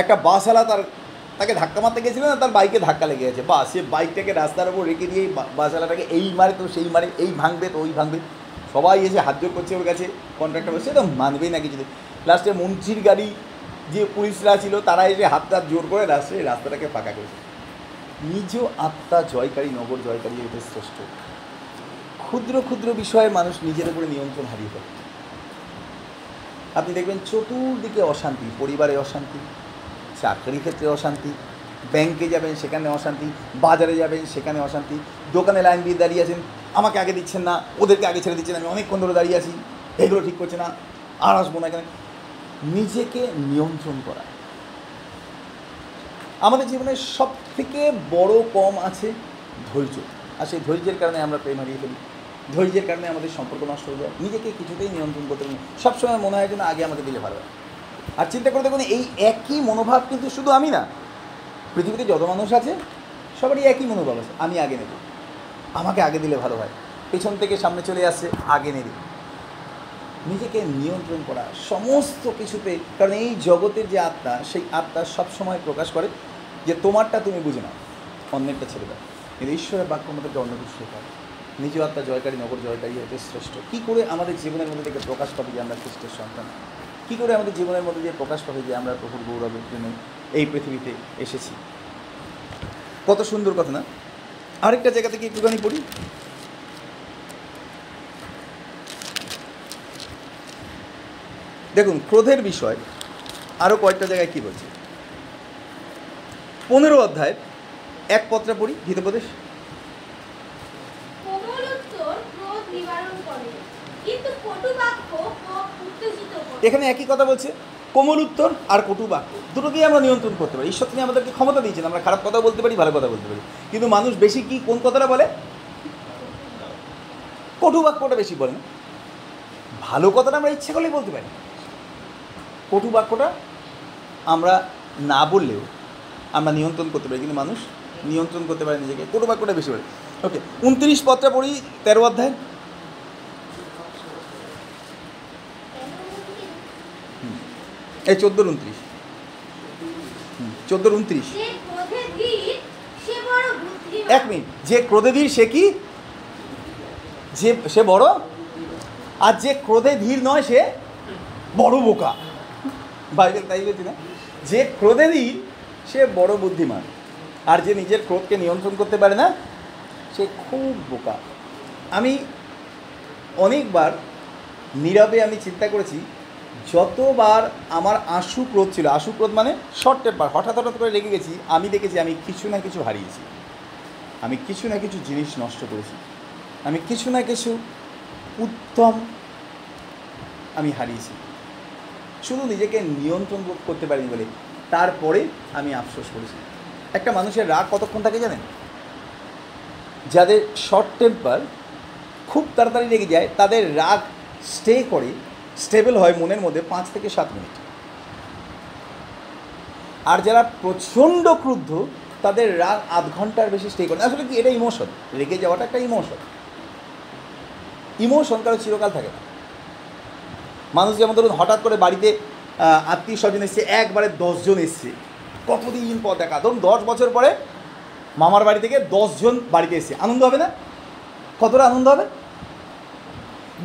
একটা বাসওয়ালা তার তাকে ধাক্কা মারতে গেছিল না, তার বাইকে ধাক্কা লেগে গেছে বা সে বাইকটাকে রাস্তার উপর রেখে দিয়ে বা- বাসওয়ালাটাকে এই মারে তো সেই মারে, এই ভাঙবে তো ওই ভাঙবে। সবাই এসে হাত জোর করছে ওর কাছে কন্ট্রাক্টর বসে তো মানবেই না কিছুতে। লাস্টে মন্ত্রীর গাড়ি যে পুলিশরা ছিল, তারা এসে হাত হাত জোর করে লাস্টে রাস্তাটাকে ফাঁকা করেছে। নিজ আত্মা জয়কারী, নগর জয়কারী, এটা শ্রেষ্ঠ। ক্ষুদ্র ক্ষুদ্র বিষয়ে মানুষ নিজের উপরে নিয়ন্ত্রণ হারিয়ে ফেলে। আপনি দেখবেন চতুর্দিকে অশান্তি, পরিবারে অশান্তি। চাকরি ক্ষেত্রে অশান্তি, ব্যাংকে যাবেন সেখানে অশান্তি, বাজারে যাবেন সেখানে অশান্তি, দোকানে লাইন দিয়ে দাঁড়িয়ে আছেন, আমাকে আগে দিচ্ছেন না, ওদেরকে আগে ছেড়ে দিচ্ছেন, আমি অনেকক্ষণ ধরে দাঁড়িয়ে আছি, এগুলো ঠিক করছে না, আর আসব না এখানে। নিজেকে নিয়ন্ত্রণ করা। আমাদের জীবনের সব থেকে বড় কম আছে ধৈর্য, আর সেই ধৈর্যের কারণে আমরা প্রেম হারিয়ে ফেলি। ধৈর্যের কারণে আমাদের সম্পর্ক নষ্ট হয়ে যায়। নিজেকে কিছুতেই নিয়ন্ত্রণ করতে পারি। সবসময় মনে হয় যেন আগে আমাকে দিলে ভালো হয়। আর চিন্তা করে দেখুন, এই একই মনোভাব কিন্তু শুধু আমি না, পৃথিবীতে যত মানুষ আছে, সবারই একই মনোভাব আছে, আমি আগে নেব। আমাকে আগে দিলে ভালো হয়। পেছন থেকে সামনে চলে আসছে, আগে নেবে। নিজেকে নিয়ন্ত্রণ করা, সমস্ত কিছুতে, কারণ এই জগতের যে আত্মা, সেই আত্মা সবসময় প্রকাশ করে যে তোমারটা তুমি বুঝে নাও, অন্যেরটা ছেড়ে দাও। কিন্তু ঈশ্বরের বাক্য আমাদেরকে অন্য কিছু শেখায়। নিজ আত্মা জয়কারী, নগর জয়কারী হতে শ্রেষ্ঠ। কী করে আমাদের জীবনের মধ্যে থেকে প্রকাশ পাবে যে আমরা খ্রিস্টের সন্তান? কী করে আমাদের জীবনের মধ্যে দিয়ে প্রকাশ পাবে যে আমরা প্রভুর গৌরবের জন্য এই পৃথিবীতে এসেছি? কত সুন্দর কথা না? আরেকটা জায়গা থেকে একটুখানি পড়ি। দেখুন, ক্রোধের বিষয় আরও কয়েকটা জায়গায় কি বলছে? পনেরো অধ্যায় এক পত্রা পড়ি হিতোপদেশ কোমল উত্তর ক্রোধ নিবারণ করে কিন্তু কটু বাক্য ক্রোধ উত্তেজিত করে এখানে একই কথা বলছে, কোমল উত্তর আর কটু বাক্য। দুটোকেই আমরা নিয়ন্ত্রণ করতে পারি। ঈশ্বর তিনি আমাদেরকে ক্ষমতা দিয়েছেন, আমরা খারাপ কথা বলতে পারি, ভালো কথা বলতে পারি। কিন্তু মানুষ বেশি কি কোন কথাটা বলে? কটু বাক্যটা বেশি বলে ভালো কথাটা আমরা ইচ্ছে করলেই বলতে পারি। কটু বাক্যটা আমরা না বললেও আমরা নিয়ন্ত্রণ করতে পারি, কিন্তু মানুষ নিয়ন্ত্রণ করতে পারে নিজেকে। কটু বাক্যটা বেশি বলে। ওকে, উনত্রিশ পত্রা পড়ি, তেরো অধ্যায়। এই চোদ্দোর উনত্রিশ। চোদ্দোর উনত্রিশ। এক মিনিট যে ক্রোধে ধীর সে কি? যে সে বড়? আর যে ক্রোধে ধীর নয় সে বড় বোকা। বাইবেল তাই বলছি না? যে ক্রোধে ধীর সে বড় বুদ্ধিমান। আর যে নিজের ক্রোধকে নিয়ন্ত্রণ করতে পারে না সে খুব বোকা। আমি অনেকবার নীরবে আমি চিন্তা করেছি যতবার আমার আশু ক্রোধ ছিল, আশু ক্রোধ মানে শর্ট টেম্পার হঠাৎ হঠাৎ করে রেগে গেছি, আমি দেখেছি আমি কিছু না কিছু হারিয়েছি। আমি কিছু না কিছু জিনিস নষ্ট করেছি। আমি কিছু না কিছু উত্তম আমি হারিয়েছি। শুধু নিজেকে নিয়ন্ত্রণ করতে পারিনি বলে তারপরে আমি আফসোস করেছি। একটা মানুষের রাগ কতক্ষণ থাকে জানেন? যাদের শর্ট টেম্পার খুব তাড়াতাড়ি রেগে যায়, তাদের রাগ স্টে করে স্টেবল হয় মনের মধ্যে পাঁচ থেকে সাত মিনিট। আর যারা প্রচণ্ড ক্রুদ্ধ, তাদের রাগ আধ ঘণ্টার বেশি স্টে করে। আসলে কি, এটা ইমোশন রেগে যাওয়াটা একটা ইমোশন ইমোশন কারও চিরকাল থাকে না। মানুষ যেমন ধরুন, হঠাৎ করে বাড়িতে আত্মীয় স্বজন এসছে, একবারে দশজন এসছে। কতদিন পর দেখা? ধরুন দশ বছর পরে মামার বাড়ি থেকে দশজন বাড়িতে এসছে। আনন্দ হবে না? কতটা আনন্দ হবে?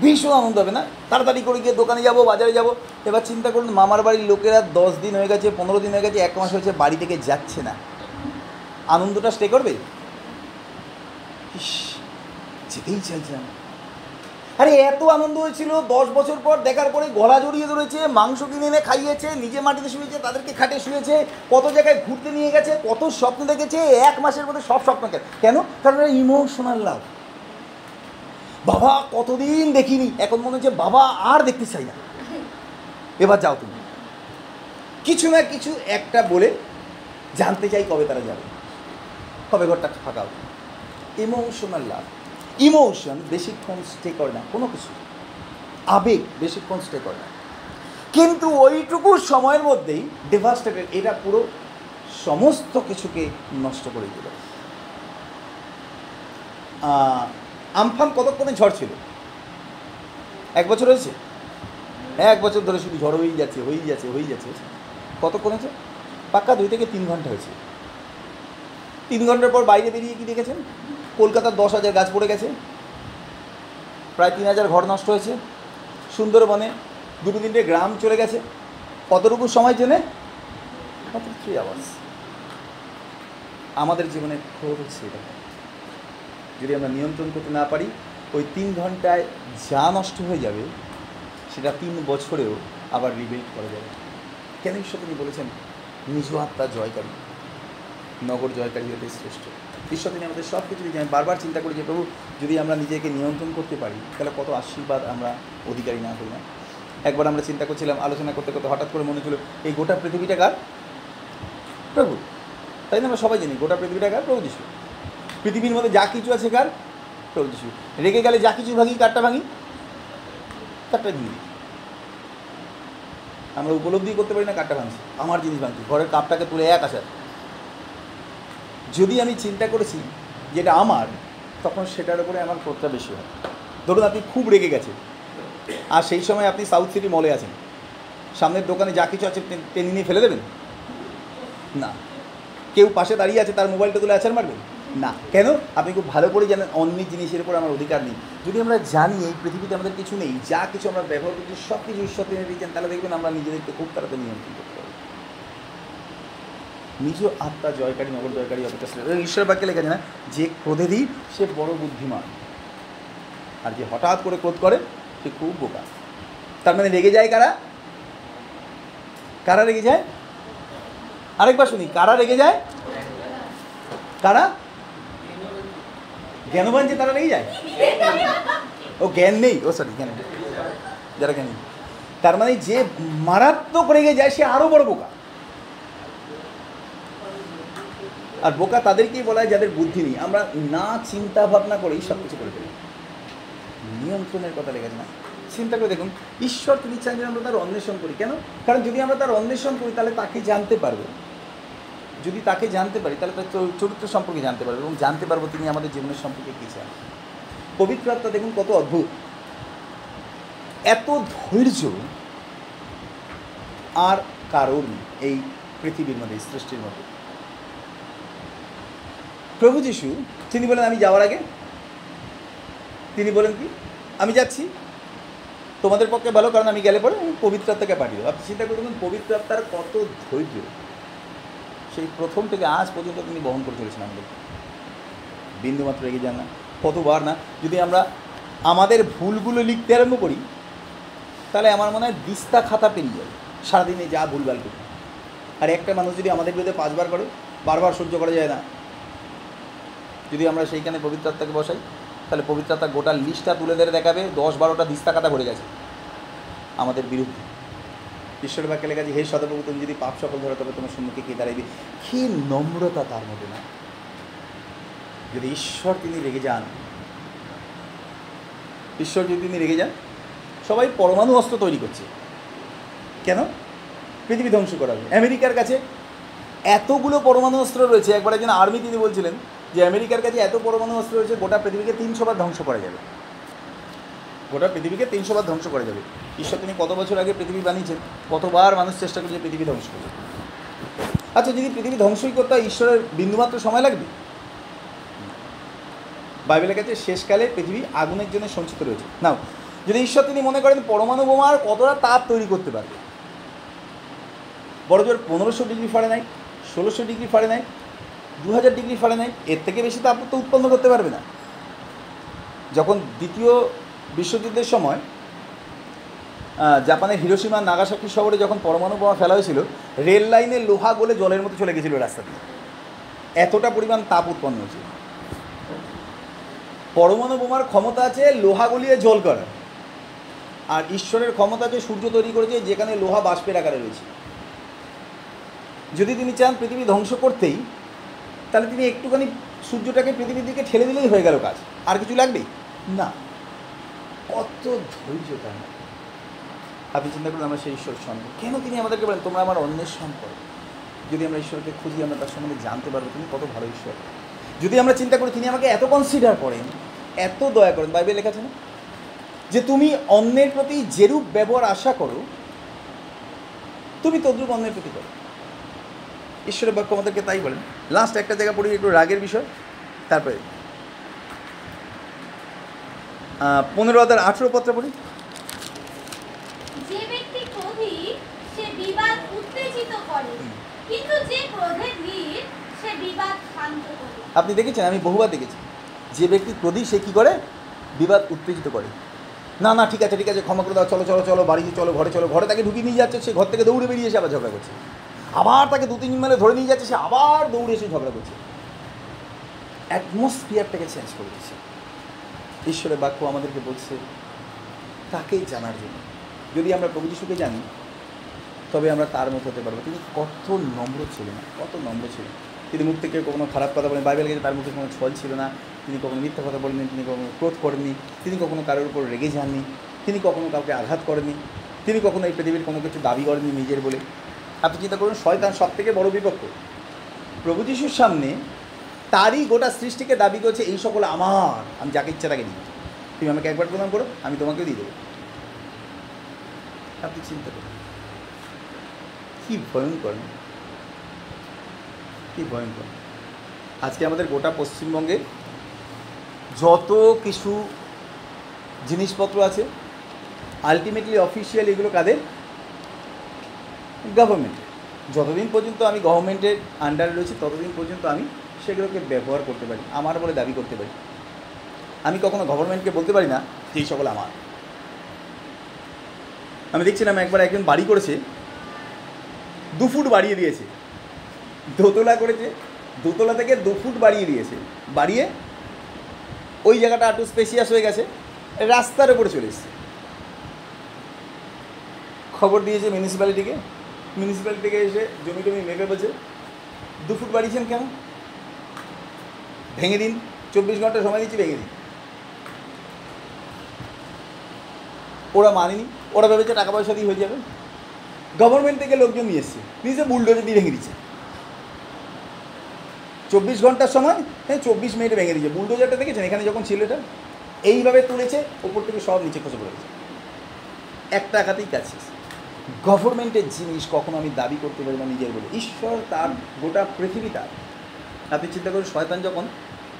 ভীষণ আনন্দ হবে না? তাড়াতাড়ি করে গিয়ে দোকানে যাব বাজারে যাব। এবার চিন্তা করুন মামার বাড়ির লোকেরা দশ দিন হয়ে গেছে পনেরো দিন হয়ে গেছে এক মাস হয়েছে বাড়ি থেকে যাচ্ছে না। আনন্দটা স্টে করবে? ইস, যেতেই চাইছে না আরে এত আনন্দ হয়েছিল দশ বছর পর দেখার পরে গলা জড়িয়ে ধরেছে মাংস কিনে এনে খাইয়েছে নিজে মাটিতে শুয়েছে তাদেরকে খাটে শুয়েছে কত জায়গায় ঘুরতে নিয়ে গেছে কত স্বপ্ন দেখেছে এক মাসের মধ্যে সব স্বপ্ন কেন? কারণ ইমোশনাল লাভ বাবা, কতদিন দেখিনি। এখন মনে হচ্ছে বাবা আর দেখতে চাই না। এবার যাও তুমি। কিছু না কিছু একটা বলে জানতে চাই কবে তারা যাবে। কবে ঘরটা ফাঁকা হবে। ইমোশনাল লাভ ইমোশন বেশিক্ষণ স্টে করে না, কোনো কিছু। আবেগ, বেশিক্ষণ স্টে করে না। কিন্তু ওইটুকু সময়ের মধ্যেই ডেভাস্টেটেড এটা পুরো সমস্ত কিছুকে নষ্ট করে দিল। আমফান কতক্ষণে ঝড় ছিল? এক বছর হয়েছে? হ্যাঁ এক বছর ধরে শুধু ঝড় হয়েই যাচ্ছে হয়েই যাচ্ছে হয়েই যাচ্ছে। কতক্ষণ হয়েছে? পাক্কা দুই থেকে তিন ঘণ্টা হয়েছে। তিন ঘণ্টার পর বাইরে বেরিয়ে কি দেখেছেন? কলকাতার দশ হাজার গাছ পড়ে গেছে। প্রায় তিন হাজার ঘর নষ্ট হয়েছে। সুন্দরবনে দুটো তিনটে গ্রাম চলে গেছে। কতটুকু সময় জেনে? থ্রি আওয়ার্স আমাদের জীবনে ক্রোধ হচ্ছে এটা যদি আমরা নিয়ন্ত্রণ করতে না পারি, ওই তিন ঘন্টায় যা নষ্ট হয়ে যাবে, সেটা তিন বছরেও আবার রিবিল্ড করা যাবে। কেন ঈশ্বর তিনি বলেছেন, নিজ আত্মা জয়কারী, নগর জয়কারী হতে শ্রেষ্ঠ। ঈশ্বর তিনি আমাদের সব কিছু আমি বারবার চিন্তা করি যে, প্রভু, যদি আমরা নিজেকে নিয়ন্ত্রণ করতে পারি, তাহলে কত আশীর্বাদ আমরা অধিকারী না হই না। একবার আমরা চিন্তা করছিলাম, আলোচনা করতে করতে হঠাৎ করে মনে হলো এই গোটা পৃথিবীটা কার? প্রভু। তাই না আমরা সবাই জানি, গোটা পৃথিবীটা কার? প্রভু যিশু। পৃথিবীর মধ্যে যা কিছু আছে কার? প্রভু যিশু রেগে গেলে যা কিছু ভাঙি কাঠটা ভাঙি? দিয়ে দিই। আমরা উপলব্ধি করতে পারি না কাঠটা ভাঙছি। আমার জিনিস ভাঙছি। ঘরের কাপটাকে তুলে এক আসার। যদি আমি চিন্তা করেছি যেটা আমার, তখন সেটার উপরে আমার ক্রোধটা বেশি হয়। ধরুন আপনি খুব রেগে গেছেন। আর সেই সময় আপনি সাউথ সিটি মলে আছেন। সামনের দোকানে যা কিছু আছে টেনে- নিয়ে ফেলে দেবেন? না। কেউ পাশে দাঁড়িয়ে আছে, তার মোবাইলটা তুলে আছাড় মারবেন? না। কেন? আপনি খুব ভালো করে জানেন অন্য জিনিসের উপর আমার অধিকার নেই। যদি আমরা জানি এই পৃথিবীতে আমাদের কিছু নেই, যা কিছু আমরা ব্যবহার করছি সব কিছু ঈশ্বর তিনি দিয়েছেন, তাহলে দেখবেন আমরা নিজেদেরকে খুব তাড়াতাড়ি নিয়ন্ত্রণ করতে পারব। নিজ আত্মা জয়কারী, নগর জয়কারী অপেক্ষা। এবং ঈশ্বর বাক্যে লেখা না, যে ক্রোধেরই সে বড় বুদ্ধিমান। আর যে হঠাৎ করে ক্রোধ করে, সে খুব বোকা। তার মানে রেগে যায় কারা? কারা রেগে যায়? আরেকবার শুনি, কারা রেগে যায়? কারা? জ্ঞানবান যে তারা রেগে যায়? ও জ্ঞান নেই? ও সরি জ্ঞান নেই। যারা জ্ঞানী তার মানে যে মারাত্মক রেগে যায়, সে আরও বড় বোকা। আর বোকা তাদেরকেই বলা হয় যাদের বুদ্ধি নেই। আমরা না চিন্তা ভাবনা করেই সব কিছু করে ফেলি। নিয়ন্ত্রণের কথা লেগেছে না? চিন্তা করে দেখুন, ঈশ্বর তিনি চান যে আমরা তার অন্বেষণ করি। কেন? কারণ যদি আমরা তার অন্বেষণ করি, তাহলে তাকে জানতে পারব। যদি তাকে জানতে পারি, তাহলে তার চরিত্র সম্পর্কে জানতে পারব এবং জানতে পারব তিনি আমাদের জীবনের সম্পর্কে কী চান। পবিত্র আত্মা দেখুন কত অদ্ভুত। এত ধৈর্য আর নেই এই পৃথিবীর মধ্যে সৃষ্টির মধ্যে। প্রভু যিশু, তিনি বলেন, আমি যাওয়ার আগে? তিনি বলেন কি, আমি যাচ্ছি। তোমাদের পক্ষে ভালো, কারণ আমি গেলে পরে আমি পবিত্র আত্মাকে পাঠিয়ে আপনি চিন্তা করে দেখুন, পবিত্র আত্মার কত ধৈর্য। সেই প্রথম থেকে আজ পর্যন্ত তিনি বহন করে চলেছেন আমাদের। বিন্দুমাত্র এগিয়ে যান না, কতবার না? যদি আমরা আমাদের ভুলগুলো লিখতে আরম্ভ করি, তাহলে আমার মনে হয় দিস্তা খাতা পেরিয়ে যাবে। সারাদিনে যা ভুলভাল করি। আর একটা মানুষ যদি আমাদের বিরুদ্ধে পাঁচবার করে, বারবার সহ্য করা যায় না। যদি আমরা সেইখানে পবিত্র আত্মাকে বসাই, তাহলে পবিত্র আত্মা গোটা লিস্টটা তুলে ধরে দেখাবে, দশ বারোটা দিস্তা খাতা ভরে গেছে। আমাদের বিরুদ্ধে। ঈশ্বরের বাক্যে লেখা আছে হে সদপ্রভু, তুমি যদি পাপ সকল ধরো, তবে তোমার সম্মুখে কে দাঁড়াইবে? কি নম্রতা তার মধ্যে না? যদি ঈশ্বর তিনি রেগে যান, ঈশ্বর যদি তিনি রেগে যান, সবাই পরমাণু অস্ত্র তৈরি করছে। কেন? পৃথিবী ধ্বংস করা আমেরিকার কাছে এতগুলো পরমাণু অস্ত্র রয়েছে। একবার একজন আর্মি তিনি বলছিলেন যে, আমেরিকার কাছে এত পরমাণু অস্ত্র রয়েছে, গোটা পৃথিবীকে তিনশো বার ধ্বংস করা যাবে। গোটা পৃথিবীকে তিনশো বার ধ্বংস করা যাবে ঈশ্বর, তিনি কত বছর আগে পৃথিবী বানিয়েছেন? কতবার মানুষ চেষ্টা করছে পৃথিবী ধ্বংস করবে আচ্ছা যদি পৃথিবী ধ্বংসই করতে হয়, ঈশ্বরের বিন্দুমাত্র সময় লাগবে? বাইবেলের কাছে শেষকালে পৃথিবী আগুনের জন্য সঞ্চিত রয়েছে। নাও, যদি ঈশ্বর, তিনি মনে করেন পরমাণু বোমার কতটা তাপ তৈরি করতে পারবে? বড় জোর পনেরোশো ডিগ্রি ফারে নাই ষোলোশো ডিগ্রি ফারে নাই দু হাজার ডিগ্রি ফারে নাই এর থেকে বেশি তাপ তো উৎপন্ন করতে পারবে না। যখন দ্বিতীয় বিশ্বযুদ্ধের সময় জাপানের হিরোসীমা নাগাসাকি শহরে যখন পরমাণু বোমা ফেলা হয়েছিল, রেল লাইনে লোহা গলে জলের মতো চলে গেছিল রাস্তা দিয়ে। এতটা পরিমাণ তাপ উৎপন্ন হয়েছিল। পরমাণু বোমার ক্ষমতা আছে লোহা গলিয়ে জল করা আর ঈশ্বরের ক্ষমতা আছে সূর্য তৈরি করেছে যেখানে লোহা বাষ্পের আকারে রয়েছে। যদি তিনি চান পৃথিবী ধ্বংস করতেই, তাহলে তিনি একটুখানি সূর্যটাকে পৃথিবীর দিকে ঠেলে দিলেই হয়ে গেল কাজ। আর কিছু লাগবে? না। কত ধৈর্য তার আপনি চিন্তা করুন, আমরা সেই ঈশ্বরের সন্ধান কেন তিনি আমাদেরকে বলেন, তোমরা আমার অন্যের করো যদি আমরা ঈশ্বরকে খুঁজি, আমরা তার সম্বন্ধে জানতে পারব, তিনি কত ভালো ঈশ্বর। যদি আমরা চিন্তা করি, তিনি আমাকে এত কনসিডার করেন, এত দয়া করেন, বাইবেল লেখা না? যে তুমি অন্যের প্রতি যেরূপ ব্যবহার আশা করো, তুমি তদ্রূপ অন্যের প্রতি করো। ঈশ্বরের বাক্য আমাদেরকে তাই বলেন। লাস্ট একটা জায়গা পড়ি, একটু রাগের বিষয়। তারপরে পনেরো হাজার আঠেরো পত্র পড়ি। যে ব্যক্তি ক্রোধী সে বিবাদ উত্তেজিত করে। কিন্তু যে ক্রোধে ধীর সে বিবাদ শান্ত করে। আপনি দেখেছেন আমি বহুবার দেখেছি। যে ব্যক্তি ক্রোধী সে কী করে? বিবাদ উত্তেজিত করে। না না ঠিক আছে ঠিক আছে ক্ষমা করে দাও চলো চলো চলো বাড়িতে চলো ঘরে চলো ঘরে তাকে ঢুকিয়ে নিয়ে যাচ্ছে সে ঘর থেকে দৌড়ে বেরিয়ে এসে আবার ঝগড়া করছে। আবার তাকে দু তিন মেলে ধরে নিয়ে যাচ্ছে সে আবার দৌড়ে এসে ঝগড়া করছে। অ্যাটমসফিয়ারটাকে চেঞ্জ করে দিচ্ছে। ঈশ্বরের বাক্য আমাদেরকে বলছে, তাকেই জানার জন্য। যদি আমরা প্রভু যিশুকে জানি, তবে আমরা তার মতো হতে পারব। তিনি কত নম্র ছিলেন, কত নম্র ছিলেন। তিনি মুখ থেকে কখনো খারাপ কথা বলেন বাইবেল গেছে তার মুখে কোনো ছল ছিল না। তিনি কখনো মিথ্যা কথা বলেননি, তিনি কখনো ক্রোধ করেননি। তিনি কখনো কারোর উপর রেগে যাননি। তিনি কখনো কাউকে আঘাত করেননি। তিনি কখনো এই পৃথিবীর কোনো কিছু দাবি করেননি নিজের বলে। আপনি চিন্তা করুন, শয়তান সব থেকে বড় বিপক্ষ। প্রভু যিশুর সামনে তারই গোটা সৃষ্টিকে দাবি করছে এই সকল আমার। আমি যাকে ইচ্ছা তাকে দিই। তুমি আমাকে একবার প্রদান করো, আমি তোমাকেও দিয়ে দেবো। আপনি চিন্তা করুন। কি ভয়ঙ্কর? কি ভয়ঙ্কর। আজকে আমাদের গোটা পশ্চিমবঙ্গে যত কিছু জিনিসপত্র আছে আলটিমেটলি অফিসিয়াল এগুলো কাদের? গভর্নমেন্ট যতদিন পর্যন্ত আমি গভর্নমেন্টের আন্ডারে রয়েছি, ততদিন পর্যন্ত আমি সেগুলোকে ব্যবহার করতে পারি, আমার বলে দাবি করতে পারি। আমি কখনো গভর্নমেন্টকে বলতে পারি না যে সকল আমার। আমি দেখছিলাম একবার একজন বাড়ি করেছে, দু ফুট বাড়িয়ে দিয়েছে। দোতলা করেছে, দোতলা থেকে দু ফুট বাড়িয়ে দিয়েছে। বাড়িয়ে ওই জায়গাটা একটু স্পেসিয়াস হয়ে গেছে, রাস্তার উপরে চলে এসছে। খবর দিয়েছে মিউনিসিপ্যালিটিকে মিউনিসিপ্যালিটি থেকে এসে জমি টমি মেপে বলছে, দু ফুট বাড়িয়েছেন কেন? ভেঙে দিন, চব্বিশ ঘণ্টা সময় দিচ্ছি, ভেঙে দিন। ওরা মানেনি, ওরা ভেবেছে টাকা পয়সা দিয়ে হয়ে যাবে। গভর্নমেন্ট থেকে লোকজন নিয়ে এসছে, নিজে বুলডোজে দিয়ে ভেঙে দিচ্ছে। চব্বিশ ঘণ্টার সময় হ্যাঁ চব্বিশ মিনিটে ভেঙে দিচ্ছে বুলডোজারটা দেখেছেন? এখানে যখন ছিল এটা, এইভাবে তুলেছে, ওপর থেকে সব নিচে খসে পড়ে গেছে। একটা আঘাতেই কাজ শেষ। গভর্নমেন্টের জিনিস কখনো আমি দাবি করতে পারি না নিজের বলে। ঈশ্বর তার গোটা পৃথিবী তার। আপনি চিন্তা করুন, শয়তান যখন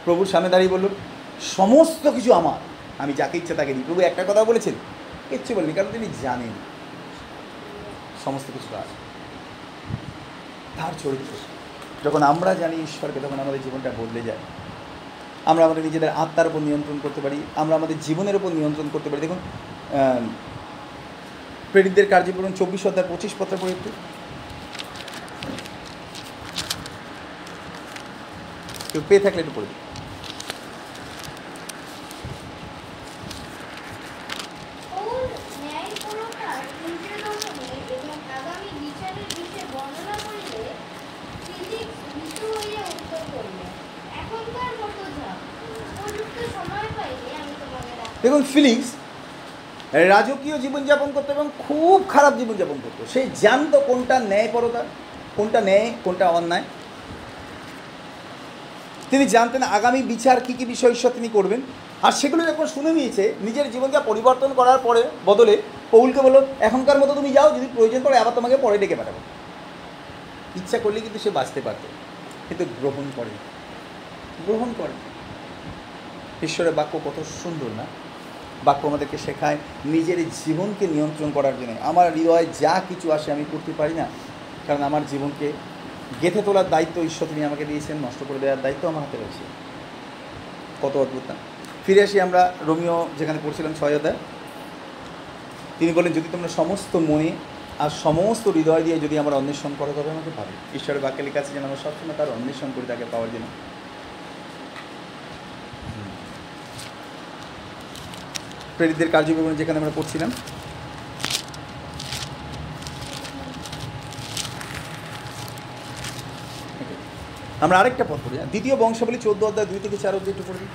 প্রভুর সামনে দাঁড়িয়ে বলল, সমস্ত কিছু আমার, আমি যাকে ইচ্ছা তাকে দিই। প্রভু একটা কথা বলেছেন, কিচ্ছু বলেনি কারণ তিনি জানেন সমস্ত কিছু তার। তার চরিত্র। যখন আমরা জানি ঈশ্বরকে, তখন আমাদের জীবনটা বদলে যায়। আমরা আমাদের নিজেদের আত্মার উপর নিয়ন্ত্রণ করতে পারি, আমরা আমাদের জীবনের উপর নিয়ন্ত্রণ করতে পারি। দেখুন প্রেরিতদের কার্যক্রম চব্বিশ অধ্যায় পঁচিশ পত্র পড়ে একটু কেউ পেয়ে থাকলে একটু পড়ে দিন। ওর ন্যায়পরতার কেন্দ্রের দর্শনে এবং আগামী বিচারের বিষয়ে বর্ণনা করিলে ফিজিক্স ভীতু হইয়া উত্তর করিল এখনকার মতো যা উপযুক্ত পেয়ে থাকলে একটু ডাক দেখুন। ফিলিক্স রাজকীয় জীবনযাপন করতো এবং খুব খারাপ জীবনযাপন করতো। সে জানতো কোনটা ন্যায়পরতা কোনটা ন্যায় কোনটা অন্যায় তিনি জানতেন আগামী বিচার কী কী বিষয় ঈশ্বর তিনি করবেন। আর সেগুলো যখন শুনে নিয়েছে, নিজের জীবনকে পরিবর্তন করার পরে বদলে পৌলকে বলল, এখনকার মতো তুমি যাও, যদি প্রয়োজন পড়ে আবার তোমাকে পরে ডেকে পাঠাবো। ইচ্ছা করলে কিন্তু সে বাঁচতে পারত, কিন্তু গ্রহণ করে গ্রহণ করে ঈশ্বরের বাক্য কত সুন্দর না? বাক্য আমাদেরকে শেখায় নিজের জীবনকে নিয়ন্ত্রণ করার জন্য। আমার হৃদয়ে যা কিছু আসে আমি করতে পারি না, কারণ আমার জীবনকে গেঁথে তোলার দায়িত্ব ঈশ্বর তিনি আমাকে দিয়েছেন, নষ্ট করে দেওয়ার দায়িত্ব আমার হাতে রয়েছে। কত অদ্ভুত না? ফিরে আসি আমরা রোমিও যেখানে পড়ছিলাম ছয় তিনি বলেন যদি তোমরা সমস্ত মনে আর সমস্ত হৃদয় দিয়ে যদি আমরা অন্বেষণ করো, তবে আমাকে পাবে। ঈশ্বরের বাক্যে লেখা আছে যেন আমরা সবসময় তার অন্বেষণ করি, তাকে পাওয়ার জন্য। প্রেরিতদের কার্যক্রম যেখানে আমরা পড়ছিলাম আমরা আরেকটা পথ পড়ি? দ্বিতীয় বংশাবলী চোদ্দ অধ্যায় দুই থেকে চার অধ্যায় একটু পড়ি।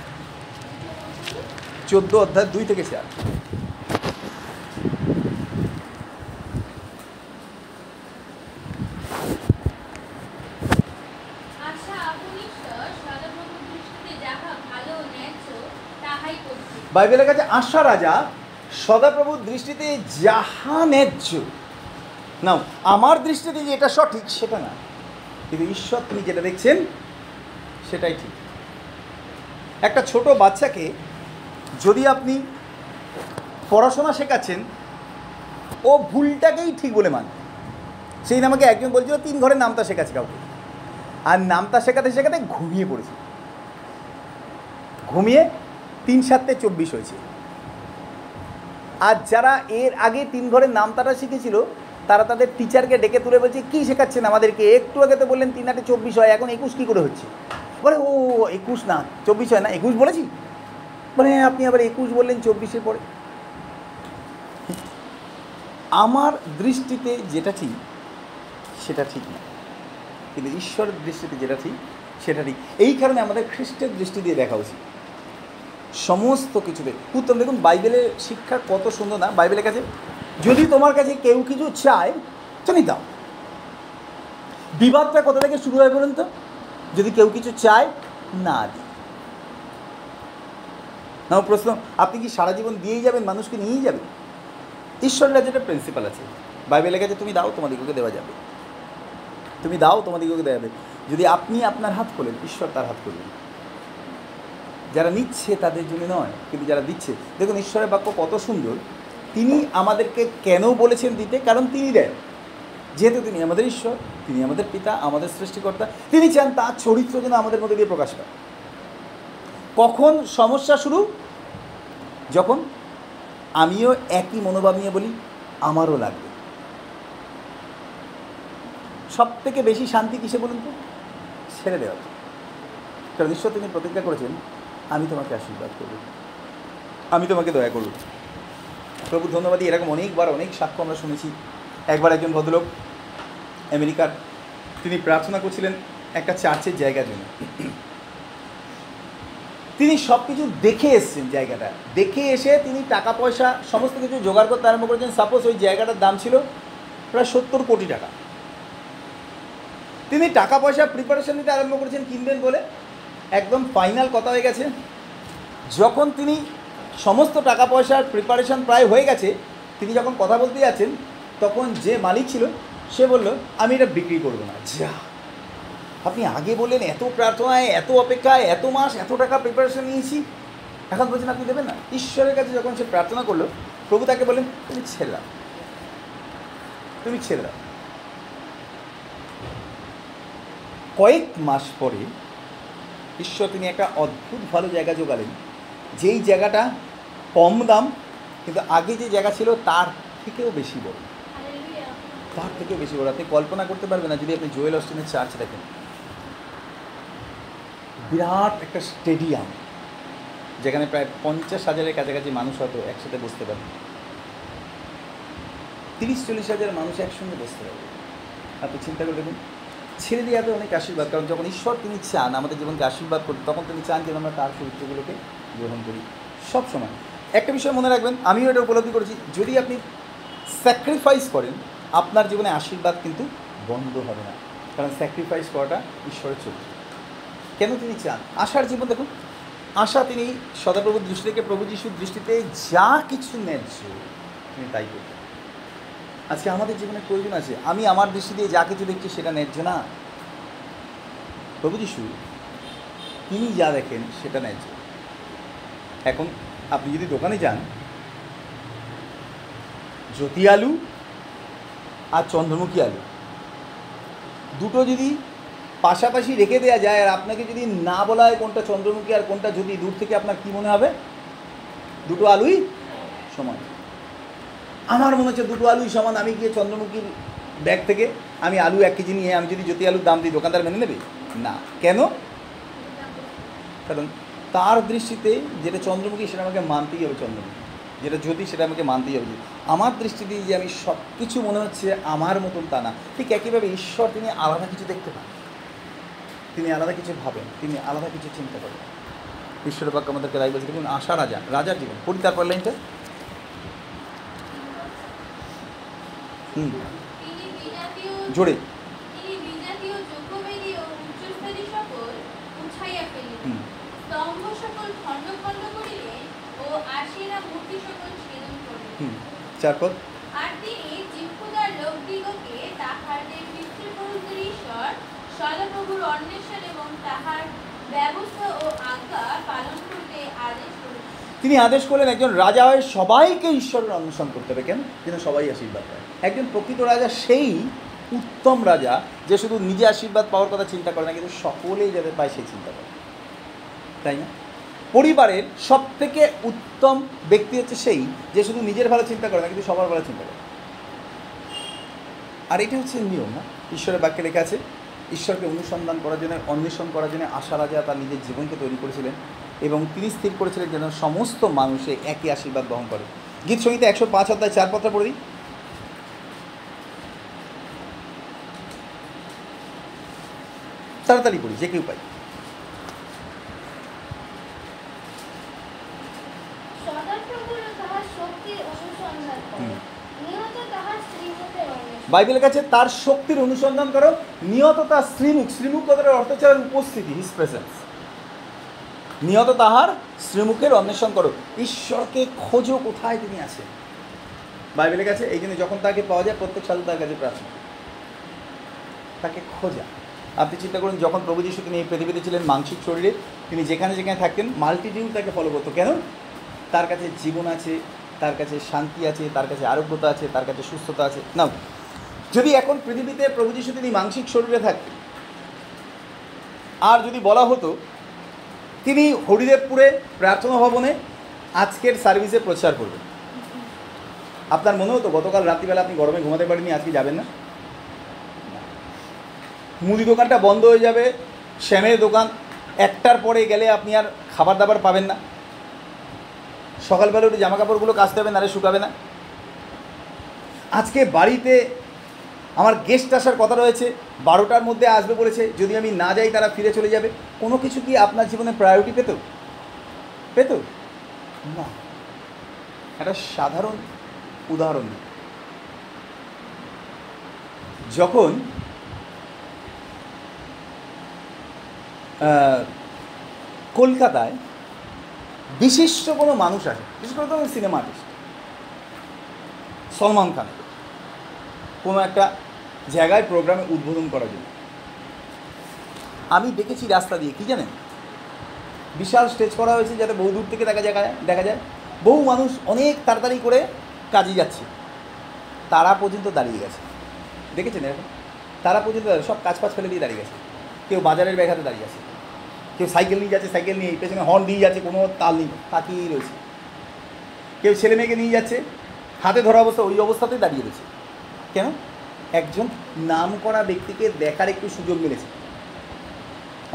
চোদ্দ অধ্যায় দুই থেকে চার। করছে বাইবেলের কাছে আশা রাজা সদাপ্রভুর দৃষ্টিতে যাহা ন্যায্য। না আমার দৃষ্টিতে যে এটা সঠিক সেটা না। কিন্তু ঈশ্বর তিনি যেটা দেখছেন, সেটাই ঠিক। একটা ছোট বাচ্চাকে যদি আপনি পড়াশোনা শেখাচ্ছেন, ও ভুলটাকেই ঠিক বলে মানে। সেই দিন আমাকে একজন বলছিল, তিন ঘরের নামতা শেখাচ্ছে কাউকে। আর নামতা শেখাতে শেখাতে ঘুমিয়ে পড়েছে। ঘুমিয়ে তিন সাতটে চব্বিশ হয়েছে। আর যারা এর আগে তিন ঘরের নামতাটা শিখেছিল তারা তাদের টিচারকে ডেকে তুলে বলছে, কী শেখাচ্ছেন আমাদেরকে? একটু আগে তো বললেন, তিন আটে চব্বিশ হয়, এখন একুশ কী করে হচ্ছে? বলে, ও, একুশ না, চব্বিশ হয় না, একুশ বলেছি? বলে হ্যাঁ আপনি আবার একুশ বললেন চব্বিশে পরে আমার দৃষ্টিতে যেটা ঠিক, সেটা ঠিক না। কিন্তু ঈশ্বরের দৃষ্টিতে যেটা ঠিক, সেটা ঠিক। এই কারণে আমাদের খ্রিস্টের দৃষ্টি দিয়ে দেখা উচিত। সমস্ত কিছুতে। উত্তম, দেখুন, বাইবেলের শিক্ষা কত সুন্দর না? বাইবেলের কাছে যদি তোমার কাছে কেউ কিছু চায় তুমি দাও। বিবাদটা কোথা থেকে শুরু হয় বলুন তো? যদি কেউ কিছু চায়, না দিই। না প্রশ্ন, আপনি কি সারা জীবন দিয়েই যাবেন, মানুষকে নিয়েই যাবেন? ঈশ্বরের কাছে একটা প্রিন্সিপাল আছে। বাইবেলের কাছে তুমি দাও তোমাদিগকে দেওয়া যাবে। তুমি দাও তোমাদিগকে দেওয়া যাবে। যদি আপনি আপনার হাত খোলেন, ঈশ্বর তার হাত করবেন যারা নিচ্ছে তাদের জন্য নয়, কিন্তু যারা দিচ্ছে, দেখুন ঈশ্বরের বাক্য কত সুন্দর। তিনি আমাদেরকে কেন বলেছেন দিতে? কারণ তিনি দেন। যেহেতু তিনি আমাদের ঈশ্বর, তিনি আমাদের পিতা, আমাদের সৃষ্টিকর্তা, তিনি চান তার চরিত্র যেন আমাদের মধ্যে দিয়ে প্রকাশ পায়। কখন সমস্যা শুরু? যখন আমিও একই মনোভাব নিয়ে বলি, আমারও লাগবে। সব থেকে বেশি শান্তি কিসে বলুন তো? ছেড়ে দেওয়া। কারণ ঈশ্বর তিনি প্রতিজ্ঞা করেছেন, আমি তোমাকে আশীর্বাদ করব। আমি তোমাকে দয়া করব। প্রভু, ধন্যবাদী। এরকম অনেকবার, অনেক সাক্ষ্য আমরা শুনেছি। একবার একজন ভদ্রলোক আমেরিকার, তিনি প্রার্থনা করছিলেন একটা চার্চের জায়গার জন্য। তিনি সব কিছু দেখে এসছেন জায়গাটা। দেখে এসে তিনি টাকা, পয়সা, সমস্ত কিছু জোগাড় করতে আরম্ভ করেছেন। সাপোজ ওই জায়গাটার দাম ছিল প্রায় সত্তর কোটি টাকা। তিনি টাকা, পয়সা প্রিপারেশন নিতে আরম্ভ করেছেন কিনবেন বলে। একদম ফাইনাল কথা হয়ে গেছে। যখন তিনি সমস্ত টাকা পয়সার প্রিপারেশন প্রায় হয়ে গেছে। তিনি যখন কথা বলতে যাচ্ছেন, তখন যে মালিক ছিল, সে বলল, আমি এটা বিক্রি করব না। যা! আপনি আগে বললেন, এত প্রার্থনায়, এত অপেক্ষায়, এত মাস, এত টাকা প্রিপারেশন নিয়েছি। এখন বলছেন, আপনি দেবেন না? ঈশ্বরের কাছে যখন সে প্রার্থনা করল, প্রভু তাকে বললেন, তুমি দাও। তুমি দাও। কয়েক মাস পরে, ঈশ্বর তিনি একটা অদ্ভুত ভালো জায়গা জোগালেন যেই জায়গাটা কম দাম কিন্তু আগে যে জায়গা ছিল তার থেকেও বেশি বড়। তার থেকেও বেশি বড়। আপনি কল্পনা করতে পারবেন না যদি আপনি জোয়েল অস্টিনের চার্চ দেখেন। বিরাট একটা স্টেডিয়াম যেখানে প্রায় পঞ্চাশ হাজারের কাছাকাছি মানুষ হয়তো একসাথে বসতে পারে তিরিশ চল্লিশ হাজার মানুষ একসঙ্গে বসতে পারবে। আপনি চিন্তা করে দেখুন ছেড়ে দিয়ে অনেক আশীর্বাদ কারণ যখন ঈশ্বর তিনি চান আমাদের জীবনকে আশীর্বাদ করতে তখন তিনি চান যেন আমরা তার চরিত্রগুলোকে গ্রহণ করি। সব সময়। একটা বিষয় মনে রাখবেন, আমিও এটা উপলব্ধি করেছি, যদি আপনি স্যাক্রিফাইস করেন, আপনার জীবনে আশীর্বাদ কিন্তু বন্ধ হবে না। কারণ স্যাক্রিফাইস করাটা ঈশ্বরের চরিত্র। কেন তিনি চান? আশার জীবন দেখুন, আশা তিনি সদাপ্রভুর দৃষ্টি থেকে, প্রভু যিশুর দৃষ্টিতে যা কিছু ন্যায্য তিনি তাই করতেন। আজকে আমাদের জীবনে প্রয়োজন আছে, আমি আমার দৃষ্টি দিয়ে যা কিছু দেখছি সেটা ন্যায্য না। প্রভু যিশু, তিনি যা দেখেন সেটা ন্যায্য। এখন আপনি যদি দোকানে যান জ্যোতি আলু আর চন্দ্রমুখী আলু, দুটো যদি পাশাপাশি রেখে দেওয়া যায় আর আপনাকে যদি না বলা হয় কোনটা চন্দ্রমুখী আর কোনটা যদি দূর থেকে আপনার কি মনে হবে? দুটো আলুই সমান। আমার মনে হচ্ছে দুটো আলুই সমান। আমি গিয়ে চন্দ্রমুখীর ব্যাগ থেকে আমি আলু এক কেজি নিয়ে, আমি যদি জ্যোতি আলুর দাম দিই, দোকানদার মেনে নেবে? না। কেন? কারণ তার দৃষ্টিতে যেটা চন্দ্রমুখী সেটা আমাকে মানতেই হবে চন্দ্রমুখী। যেটা জ্যোতি সেটা আমাকে মানতেই হবে। আমার দৃষ্টি দিয়ে যে আমি সব কিছু মনে হচ্ছে আমার মতন তা না ঠিক একইভাবে ঈশ্বর তিনি আলাদা কিছু দেখতে পান। তিনি আলাদা কিছু ভাবেন তিনি আলাদা কিছু চিন্তা করেন। ঈশ্বরের বাক্য আমাদেরকে তাই বলছে দেখুন আশা রাজা রাজার জীবন। পড়ি তারপর লাইনটা। হুম। জোরে তিনি বিজাতীয় যোগ্যবেদী ও উচ্চস্তরী সকল উঠাইয়া ফেলিলেন হুম স্তম্ভ সকল খণ্ড খণ্ড করিলেন ও আশিরা মূর্তি সকল ছেদন করিলেন হুম চারপদ। তিনি জিহ্বদার লোকদিগকে তাহাদের পিতৃপুরুষদের ঈশ্বর সদাপ্রভুর অন্বেষণ এবং তাহার ব্যবস্থা ও আজ্ঞা পালন করতে আদেশ তিনি আদেশ করলেন একজন রাজা হয়ে সবাইকে ঈশ্বরের অন্বেষণ করতে হবে। কেন? যেন সবাই আশীর্বাদ পায়। একজন প্রকৃত রাজা সেই উত্তম রাজা যে শুধু নিজে আশীর্বাদ পাওয়ার কথা চিন্তা করে না কিন্তু সকলেই যাতে পায় সেই চিন্তা করে। তাই না? পরিবারের সব থেকে উত্তম ব্যক্তি হচ্ছে সেই, যে শুধু নিজের ভালো চিন্তা করে না, কিন্তু সবার ভালো চিন্তা করে। আর এটা হচ্ছে নিয়ম, না? ঈশ্বরের বাক্যে লেখা আছে, ঈশ্বরকে অনুসন্ধান করার জন্য, অন্বেষণ করার জন্য আশা রাজা তার নিজের জীবনকে তৈরি করেছিলেন এবং তিনি স্থির করেছিলেন যেন সমস্ত মানুষে একই আশীর্বাদ বহন করে। গীত সঙ্গীতে একশো পাঁচ অধ্যায় চার পত্র পড়ি তাড়াতাড়ি পড়ি, যে কেউ পাই বাইবেলের কাছে তার শক্তির অনুসন্ধান করো। নিয়ত তার শ্রীমুখ। শ্রীমুখ কথাটার অর্থ হচ্ছে উপস্থিতি হিস প্রেজেন্স নিয়ত তাহার শ্রীমুখের অন্বেষণ করো। ঈশ্বরকে খোঁজো, কোথায় তিনি আছেন? বাইবেলের কাছে এই জন্য যখন তাকে পাওয়া যায়, প্রত্যেক সালে তার কাছে প্রার্থনা। তাকে খোঁজা। আপনি চিন্তা করুন, যখন প্রভু যিশু তিনি এই পৃথিবীতে ছিলেন মানসিক শরীরে, তিনি যেখানে যেখানে থাকতেন মাল্টিটিউড তাকে ফলো করতো। কেন? তার কাছে জীবন আছে, তার কাছে শান্তি আছে, তার কাছে আরোগ্যতা আছে, তার কাছে সুস্থতা আছে। না যদি এখন পৃথিবীতে প্রভু যিশু তিনি মানসিক শরীরে থাকতেন, আর যদি বলা হতো তিনি হরিদেবপুরে প্রার্থনা ভবনে আজকের সার্ভিসে প্রচার করবেন। আপনার মনে হতো গতকাল রাত্রিবেলা আপনি গরমে ঘুমাতে পারেননি, আজকে যাবেন না? মুদি দোকানটা বন্ধ হয়ে যাবে, শ্যামের দোকান একটার পরে গেলে আপনি আর খাবার দাবার পাবেন না। সকালবেলা উঠে জামা কাপড়গুলো কাচতে হবে নারে শুকাবে না। আজকে বাড়িতে আমার গেস্ট আসার কথা রয়েছে, বারোটার মধ্যে আসবে বলেছে, যদি আমি না যাই তারা ফিরে চলে যাবে। কোনো কিছু কি আপনার জীবনে প্রায়োরিটি পেত? পেত? না। একটা সাধারণ উদাহরণ। যখন কলকাতায় বিশিষ্ট কোনো মানুষ আসে, বিশেষ করে তো সিনেমা আর্টিস্ট সলমান খান। কোনো একটা জায়গায় প্রোগ্রামে উদ্বোধন করার জন্য। আমি দেখেছি রাস্তা দিয়ে, কি জানেন? বিশাল স্টেজ করা হয়েছে যাতে বহু দূর থেকে দেখা যায় দেখা যায়। বহু মানুষ অনেক তাড়াতাড়ি করে কাজে যাচ্ছে। তারা পর্যন্ত দাঁড়িয়ে গেছে। দেখেছেন এরকম? তারা পর্যন্ত সব কাজ ফাজ ফেলে দিয়ে দাঁড়িয়ে গেছে। কেউ বাজারের ব্যাঘাতে দাঁড়িয়ে আছে। কেউ সাইকেল নিয়ে যাচ্ছে, সাইকেল নিয়ে পেছনে হর্ন দিয়ে যাচ্ছে, কোনো তাল নেই, তাকিয়েই রয়েছে। কেউ ছেলে মেয়েকে নিয়ে যাচ্ছে, হাতে ধরা অবস্থা, ওই অবস্থাতেই দাঁড়িয়ে রয়েছে। কেন? একজন নাম করা ব্যক্তিকে দেখার একটু সুযোগ মিলেছে।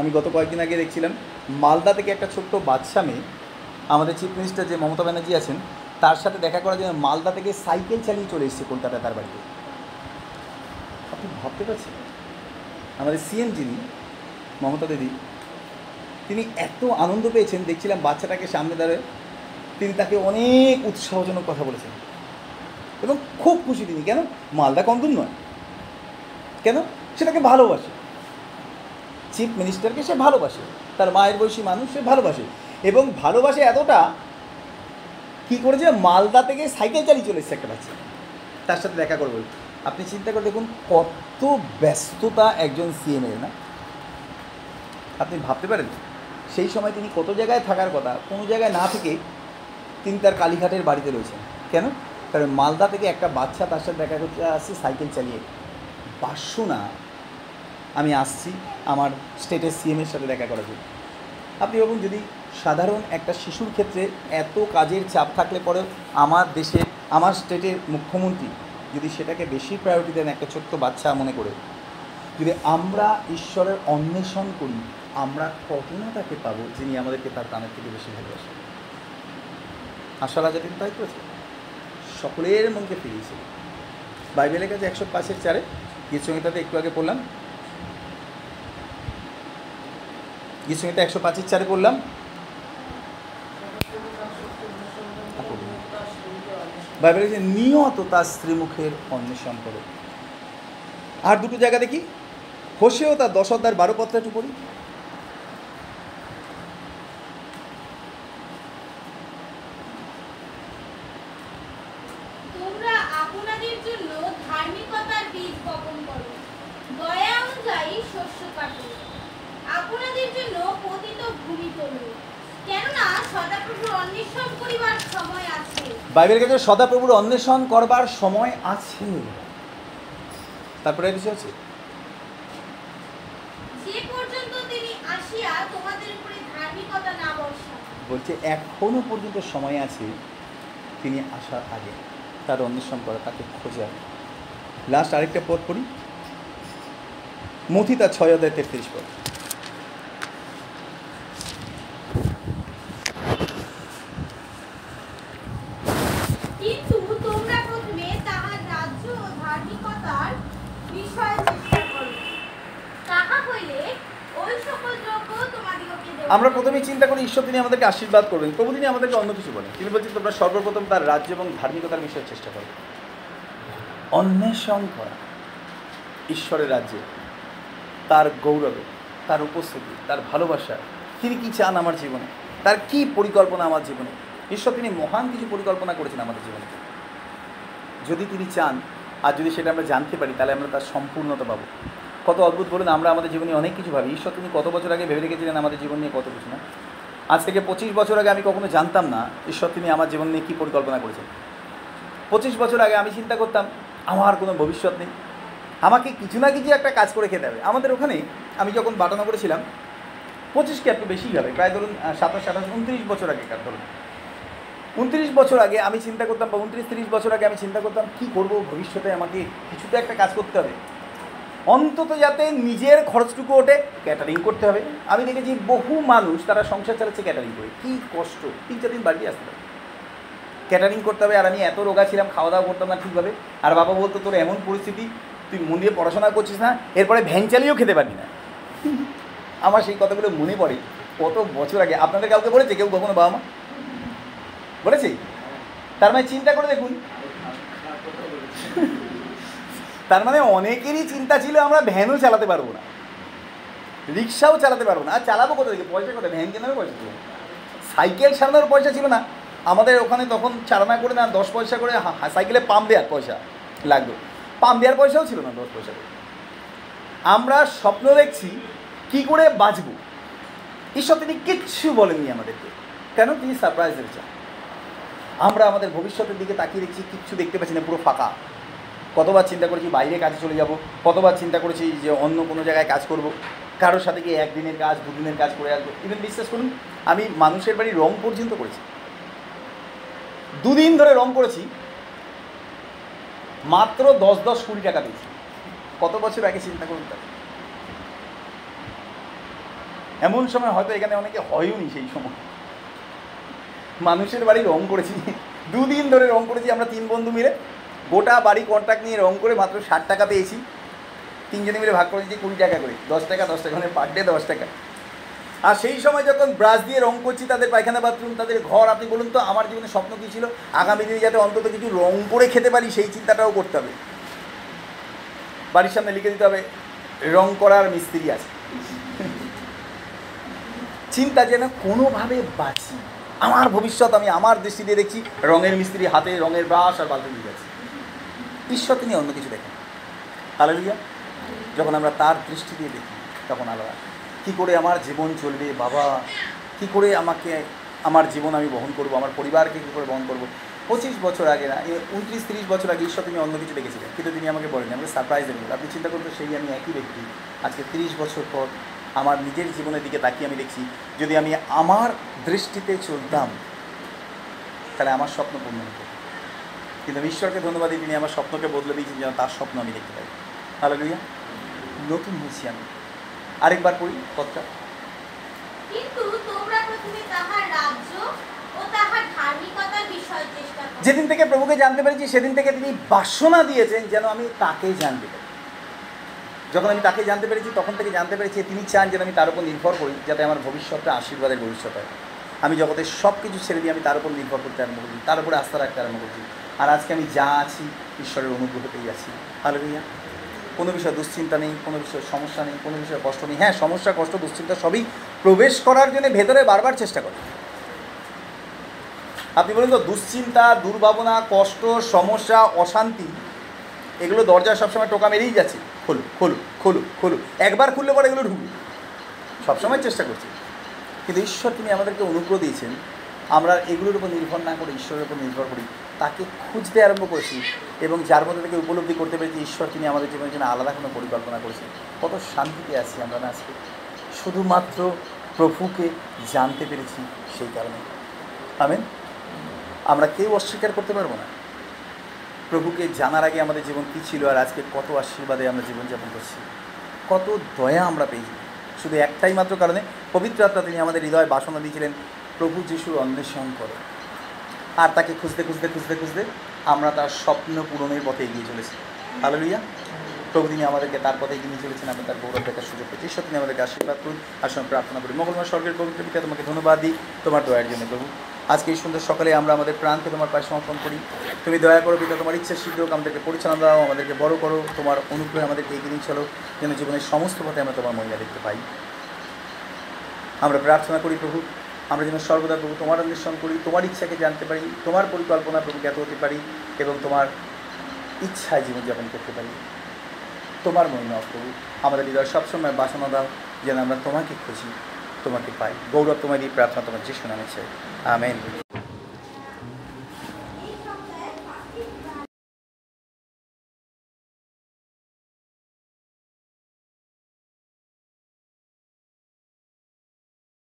আমি গত কয়েকদিন আগে দেখছিলাম, মালদা থেকে একটা ছোট্ট বাচ্চা মেয়ে, আমাদের চিফ মিনিস্টার যে মমতা ব্যানার্জি আছেন, তার সাথে দেখা করার জন্য মালদা থেকে সাইকেল চালিয়ে চলে এসেছে কলকাতায় তার বাড়িতে। আপনি ভাবতে পারছেন? আমাদের সিএম যিনি, মমতা দিদি, তিনি এত আনন্দ পেয়েছেন, দেখছিলাম বাচ্চাটাকে সামনে দাঁড়িয়ে, তিনি তাকে অনেক উৎসাহজনক কথা বলেছেন। এবং খুব খুশি তিনি। কেন? মালদা কম দূর নয়। কেন? সেটাকে ভালোবাসে। চিফ মিনিস্টারকে সে ভালোবাসে। তার মায়ের বয়সী মানুষ সে ভালোবাসে। এবং ভালোবাসে এতটা কি করেছে? মালদা থেকে সাইকেল চালিয়ে চলে এসেছে একটা বাচ্চা। তার সাথে দেখা করব। আপনি চিন্তা করে দেখুন, কত ব্যস্ততা একজন সিএমের না? আপনি ভাবতে পারেন, সেই সময় তিনি কত জায়গায় থাকার কথা, কোনো জায়গায় না থেকে তিনি তার কালীঘাটের বাড়িতে রয়েছেন। কেন? কারণ মালদা থেকে একটা বাচ্চা তার সাথে দেখা করতে আসছি, সাইকেল চালিয়ে। পারশো না আমি আসছি আমার স্টেটের সিএমের সাথে দেখা করার জন্য। আপনি ভাবুন, যদি সাধারণ একটা শিশুর ক্ষেত্রে এত কাজের চাপ থাকলে পরে আমার দেশের আমার স্টেটের মুখ্যমন্ত্রী যদি সেটাকে বেশি প্রায়োরিটি দেন একটা ছোট্ট বাচ্চা মনে করে, যদি আমরা ঈশ্বরের অন্বেষণ করি, আমরা কত না তাকে পাবো যিনি আমাদেরকে তার প্রাণের থেকে বেশি ভালোবাসেন? আশা রাজা কিন্তু তাই করেছে? সকলের মনকে ফিরিয়েছে বাইবেলের কাছে একশো পাঁচের চারে, গীত সংহিতাতে একটু আগে পড়লাম। গীত সংহিতা একশো পাঁচের চারে পড়লাম। বাইবেলে যে নিয়ত তার স্ত্রীমুখের অন্বেষণ করে। আর দুটো জায়গা দেখি হোসেও তার দশ অধ্যায়ের বারো পত্র একটু পড়ি তোমরা আপনাদের জন্য ধার্মিকতার বীজ বপন করো দয়া অনুযায়ী শস্য কাটো আপনাদের জন্য পতিত ভূমি তোলো কেননা সদাপ্রভুর অন্বেষণ করিবার সময় আছে বাইবেলের কাছে সদাপ্রভুর অন্বেষণ করবার সময় আছে। তারপরে কিছু আছে বলছে এখনও পর্যন্ত সময় আছে তিনি আসার আগে তার অন্বেষণ করা তাকে খোঁজা। লাস্ট আরেকটা পদ পড়ি। মথি তার ছয় অধ্যায় তেত্রিশ পদ কিন্তু তোমরা প্রথমে তাহার রাজ্য ও ধার্মিকতার বিষয়ে চেষ্টা করো তাহা হইলে ওই সকল দ্রব্য তোমাদিগকে দেব আমরা প্রথমেই চিন্তা করি ঈশ্বর তিনি আমাদেরকে আশীর্বাদ করবেন, প্রভু তিনি আমাদেরকে অন্য কিছু বলেন। তিনি বলছেন, তোমরা সর্বপ্রথম তার রাজ্য এবং ধার্মিকতার বিষয়ে চেষ্টা করো। অন্বেষণ করা ঈশ্বরের রাজ্যে। তার গৌরবে, তার উপস্থিতি, তার ভালোবাসা। তিনি কি চান আমার জীবনে? তার কি পরিকল্পনা আমার জীবনে? ঈশ্বর তিনি মহান কিছু পরিকল্পনা করেছেন আমাদের জীবনে। যদি তিনি চান, আর যদি সেটা আমরা জানতে পারি, তাহলে আমরা তার সম্পূর্ণতা পাবো। কত অদ্ভুত, বলুন, আমরা আমাদের জীবনে অনেক কিছু ভাবি। ঈশ্বর তিনি কত বছর আগে ভেবে রেখেছিলেন আমাদের জীবন নিয়ে কত কিছু, না? আজ থেকে পঁচিশ বছর আগে আমি কখনো জানতাম না ঈশ্বর তিনি আমার জীবন নিয়ে কী পরিকল্পনা করেছেন। পঁচিশ বছর আগে আমি চিন্তা করতাম, আমার কোনো ভবিষ্যৎ নেই। আমাকে কিছু না কিছু একটা কাজ করে খেতে হবে। আমাদের ওখানে আমি যখন বাটানগরে ছিলাম, পঁচিশকে একটু বেশি হবে। প্রায় ধরুন সাতাশ সাতাশ উনত্রিশ বছর আগে আগেকার ধরুন। উনত্রিশ বছর আগে আমি চিন্তা করতাম বা উনত্রিশ, তিরিশ বছর আগে আমি চিন্তা করতাম, কী করব? ভবিষ্যতে আমাকে কিছুতে একটা কাজ করতে হবে। অন্তত যাতে নিজের খরচটুকু ওঠে ক্যাটারিং করতে হবে। আমি দেখেছি বহু মানুষ তারা সংসার চালাচ্ছে ক্যাটারিং করে। কী কষ্ট? তিন চার দিন বাড়িতে আসতে পারে। ক্যাটারিং করতে হবে, আর আমি এত রোগা ছিলাম, খাওয়া দাওয়া করতাম না ঠিকভাবে। আর বাবা বলতো, তোর এমন পরিস্থিতি, তুই মন দিয়ে পড়াশোনা করছিস না, এরপরে ভ্যান চালিয়েও খেতে পারবি না। আমার সেই কথাগুলো মনে পড়ে। কত বছর আগে, আপনাদের কাউকে বলেছে? কেউ কখনো বাবা মা? বলেছে? তার মানে চিন্তা করে দেখুন। তার মানে অনেকেরই চিন্তা ছিল আমরা ভ্যানও চালাতে পারব না। রিক্সাও চালাতে পারব না। আর চালাবো কোথা থেকে? পয়সা কোথায়? ভ্যান কেনারও পয়সা ছিল। সাইকেল সারানোর পয়সা ছিল না। আমাদের ওখানে তখন চালানা করে না, দশ পয়সা করে সাইকেলে পাম্প দেওয়ার পয়সা লাগতো। পাম্প দেওয়ার পয়সাও ছিল না দশ পয়সা করে। আমরা স্বপ্ন দেখছি, কি করে বাঁচবো? ঈশ্বর তিনি কিচ্ছু বলেননি আমাদেরকে। কেন? তিনি সারপ্রাইজ দিয়েছেন আমরা আমাদের ভবিষ্যতের দিকে তাকিয়ে দেখছি, কিচ্ছু দেখতে পাচ্ছি না, পুরো ফাঁকা। কতবার চিন্তা করেছি বাইরে কাজে চলে যাব, কতবার চিন্তা করেছি যে অন্য কোনো জায়গায় কাজ করব, কারোর সাথে গিয়ে একদিনের কাজ, দুদিনের কাজ করে আসব। ইভেন বিশ্বাস করুন, আমি মানুষের বাড়ি রং পর্যন্ত করেছি। দুদিন ধরে রং করেছি, মাত্র দশ দশ কুড়ি টাকা দিয়েছি। কত বছর আগে চিন্তা করুন তার এমন সময় হয়তো এখানে অনেকে হয়ও নি সেই সময়। মানুষের বাড়ি রং করেছি। দুদিন ধরে রং করেছি, আমরা তিন বন্ধু মিলে। গোটা বাড়ি কন্ট্রাক্ট নিয়ে রং করে মাত্র ষাট টাকা পেয়েছি। তিনজনে মিলে ভাগ করে দিয়েছি কুড়ি টাকা করে। দশ টাকা দশ টাকা মানে পার ডে দশ টাকা। আর সেই সময় যখন ব্রাশ দিয়ে রং করছি, তাদের পায়খানা বাথরুম তাদের ঘর, আপনি বলুন তো, আমার জীবনে স্বপ্ন কী ছিল? আগামী দিনে যাতে অন্তত কিছু রং করে খেতে পারি, সেই চিন্তাটাও করতে হবে। বাড়ির সামনে লিখে দিতে হবে, রং করার মিস্ত্রি আছে। চিন্তা যেন কোনোভাবে বাঁচি। আমার ভবিষ্যৎ, আমি আমার দৃষ্টি দিয়ে দেখছি, রঙের মিস্ত্রি হাতে, রঙের ব্রাশ আর যাচ্ছে ঈশ্বর তিনি অন্য কিছু দেখেন। হালেলুয়া। যখন আমরা তার দৃষ্টি দিয়ে দেখি, তখন আলাদা। কী করে আমার জীবন চলবে, বাবা? কী করে আমাকে, আমার জীবন আমি বহন করব, আমার পরিবারকে কী করে বহন করব? পঁচিশ বছর আগে না উনত্রিশ, তিরিশ বছর আগে ঈশ্বর তিনি অন্য কিছু দেখেছিলেন। কিন্তু তিনি আমাকে বলেন আমাকে সারপ্রাইজ দেবেন আপনি চিন্তা করতে সেই আমি একই ব্যক্তি। আজকে তিরিশ বছর পর আমার নিজের জীবনের দিকে তাকিয়ে আমি দেখছি, যদি আমি আমার দৃষ্টিতে চলতাম, তাহলে আমার স্বপ্ন পূর্ণ হতো। কিন্তু আমি ঈশ্বরকে ধন্যবাদ দিই তিনি আমার স্বপ্নকে বদলে দিয়েছেন যেন তার স্বপ্ন আমি দেখতে পাই। ভালো লইয়া নতুন হয়েছি আমি। আরেকবার পড়ি পথটা যেদিন থেকে প্রভুকে জানতে পেরেছি সেদিন থেকে তিনি বাসনা দিয়েছেন যেন আমি তাকে জানতে পারি। যখন আমি তাকে জানতে পেরেছি তখন থেকে জানতে পেরেছি তিনি চান যেন আমি তার উপর নির্ভর করি যাতে আমার ভবিষ্যৎটা আশীর্বাদের ভবিষ্যৎ হয়। আমি জগতের সব কিছু ছেড়ে দিয়ে আমি তার উপর নির্ভর করতে আরম্ভ করছি তার উপরে আস্থা রাখতে আরম্ভ করছি। আর আজকে আমি যা আছি, ঈশ্বরের অনুগ্রহতেই আছি। ভালো ভাইয়া কোনো বিষয়ে দুশ্চিন্তা নেই, কোনো বিষয়ে সমস্যা নেই, কোনো বিষয়ে কষ্ট নেই। হ্যাঁ সমস্যা, কষ্ট, দুশ্চিন্তা সবই প্রবেশ করার জন্য ভেতরে বারবার চেষ্টা করে। আপনি বলুন তো, দুশ্চিন্তা, দুর্ভাবনা, কষ্ট, সমস্যা, অশান্তি, এগুলো দরজা সবসময় টোকা মেরেই যাচ্ছে। খোলো খোলো খোলো খোলো। একবার খুললে পরে এগুলো ঢুকবে। সবসময় চেষ্টা করছি। কিন্তু ঈশ্বর, তিনি আমাদেরকে অনুগ্রহ দিয়েছেন। আমরা এগুলোর উপর নির্ভর না করে ঈশ্বরের উপর নির্ভর করি। তাকে খুঁজতে আরম্ভ করেছি এবং যার মধ্যে থেকে উপলব্ধি করতে পেরেছি, ঈশ্বর তিনি আমাদের জীবনের জন্য আলাদা কোনো পরিকল্পনা করেছেন। কত শান্তিতে আছি আমরা না আজকে। শুধুমাত্র প্রভুকে জানতে পেরেছি সেই কারণে। আমেন। আমরা কেউ অস্বীকার করতে পারব না। প্রভুকে জানার আগে আমাদের জীবন কী ছিল আর আজকে কত আশীর্বাদে আমরা জীবনযাপন করছি। কত দয়া আমরা পেয়েছি। শুধু একটাই মাত্র কারণে, পবিত্র আত্মা তিনি আমাদের হৃদয়ে বাসনা দিয়েছিলেন, প্রভু যিশুর অন্বেষণ করে। আর তাকে খুঁজতে খুঁজতে খুঁজতে খুঁজতে আমরা তার স্বপ্ন পূরণের পথে এগিয়ে চলেছি। ভালো হালেলুইয়া প্রভু, তিনি আমাদেরকে তার পথে এগিয়ে চলেছেন, আমরা তার গৌরব দেখার সুযোগ পেয়েছি। ঈশ্বর, তিনি আমাদেরকে আশীর্বাদ করুন। আর সঙ্গে প্রার্থনা করি। মঙ্গলবার স্বর্গের পবিত্র পিতা, তোমাকে ধন্যবাদ দিই তোমার দয়ার জন্য, প্রভু। আজকে এই সুন্দর সকালে আমরা আমাদের প্রাণকে তোমার পায়ে সমর্পণ করি। তুমি দয়া করো, পিতা, তোমার ইচ্ছা শীঘ্র আমাদেরকে পরিচালনা দাও, আমাদেরকে বড় করো, তোমার অনুগ্রহে আমাদেরকে এগিয়ে নিয়ে চলো, যেন জীবনের সমস্ত পথে আমরা তোমার মহিলা দেখতে পাই। আমরা প্রার্থনা করি, প্রভু আমরা যেন সর্বদা প্রভু তোমার অন্বেষণ করি, তোমার ইচ্ছাকে জানতে পারি, তোমার পরিকল্পনা প্রভু জ্ঞাত হতে পারি এবং তোমার ইচ্ছায় জীবনযাপন করতে পারি। তোমার মহিমা প্রভু। আমাদের হৃদয় সবসময় বাসনা দাও যেন আমরা তোমাকে খুঁজি, তোমাকে পাই। গৌরব তোমার এই প্রার্থনা তোমার যে শোনানো চাই। আমেন।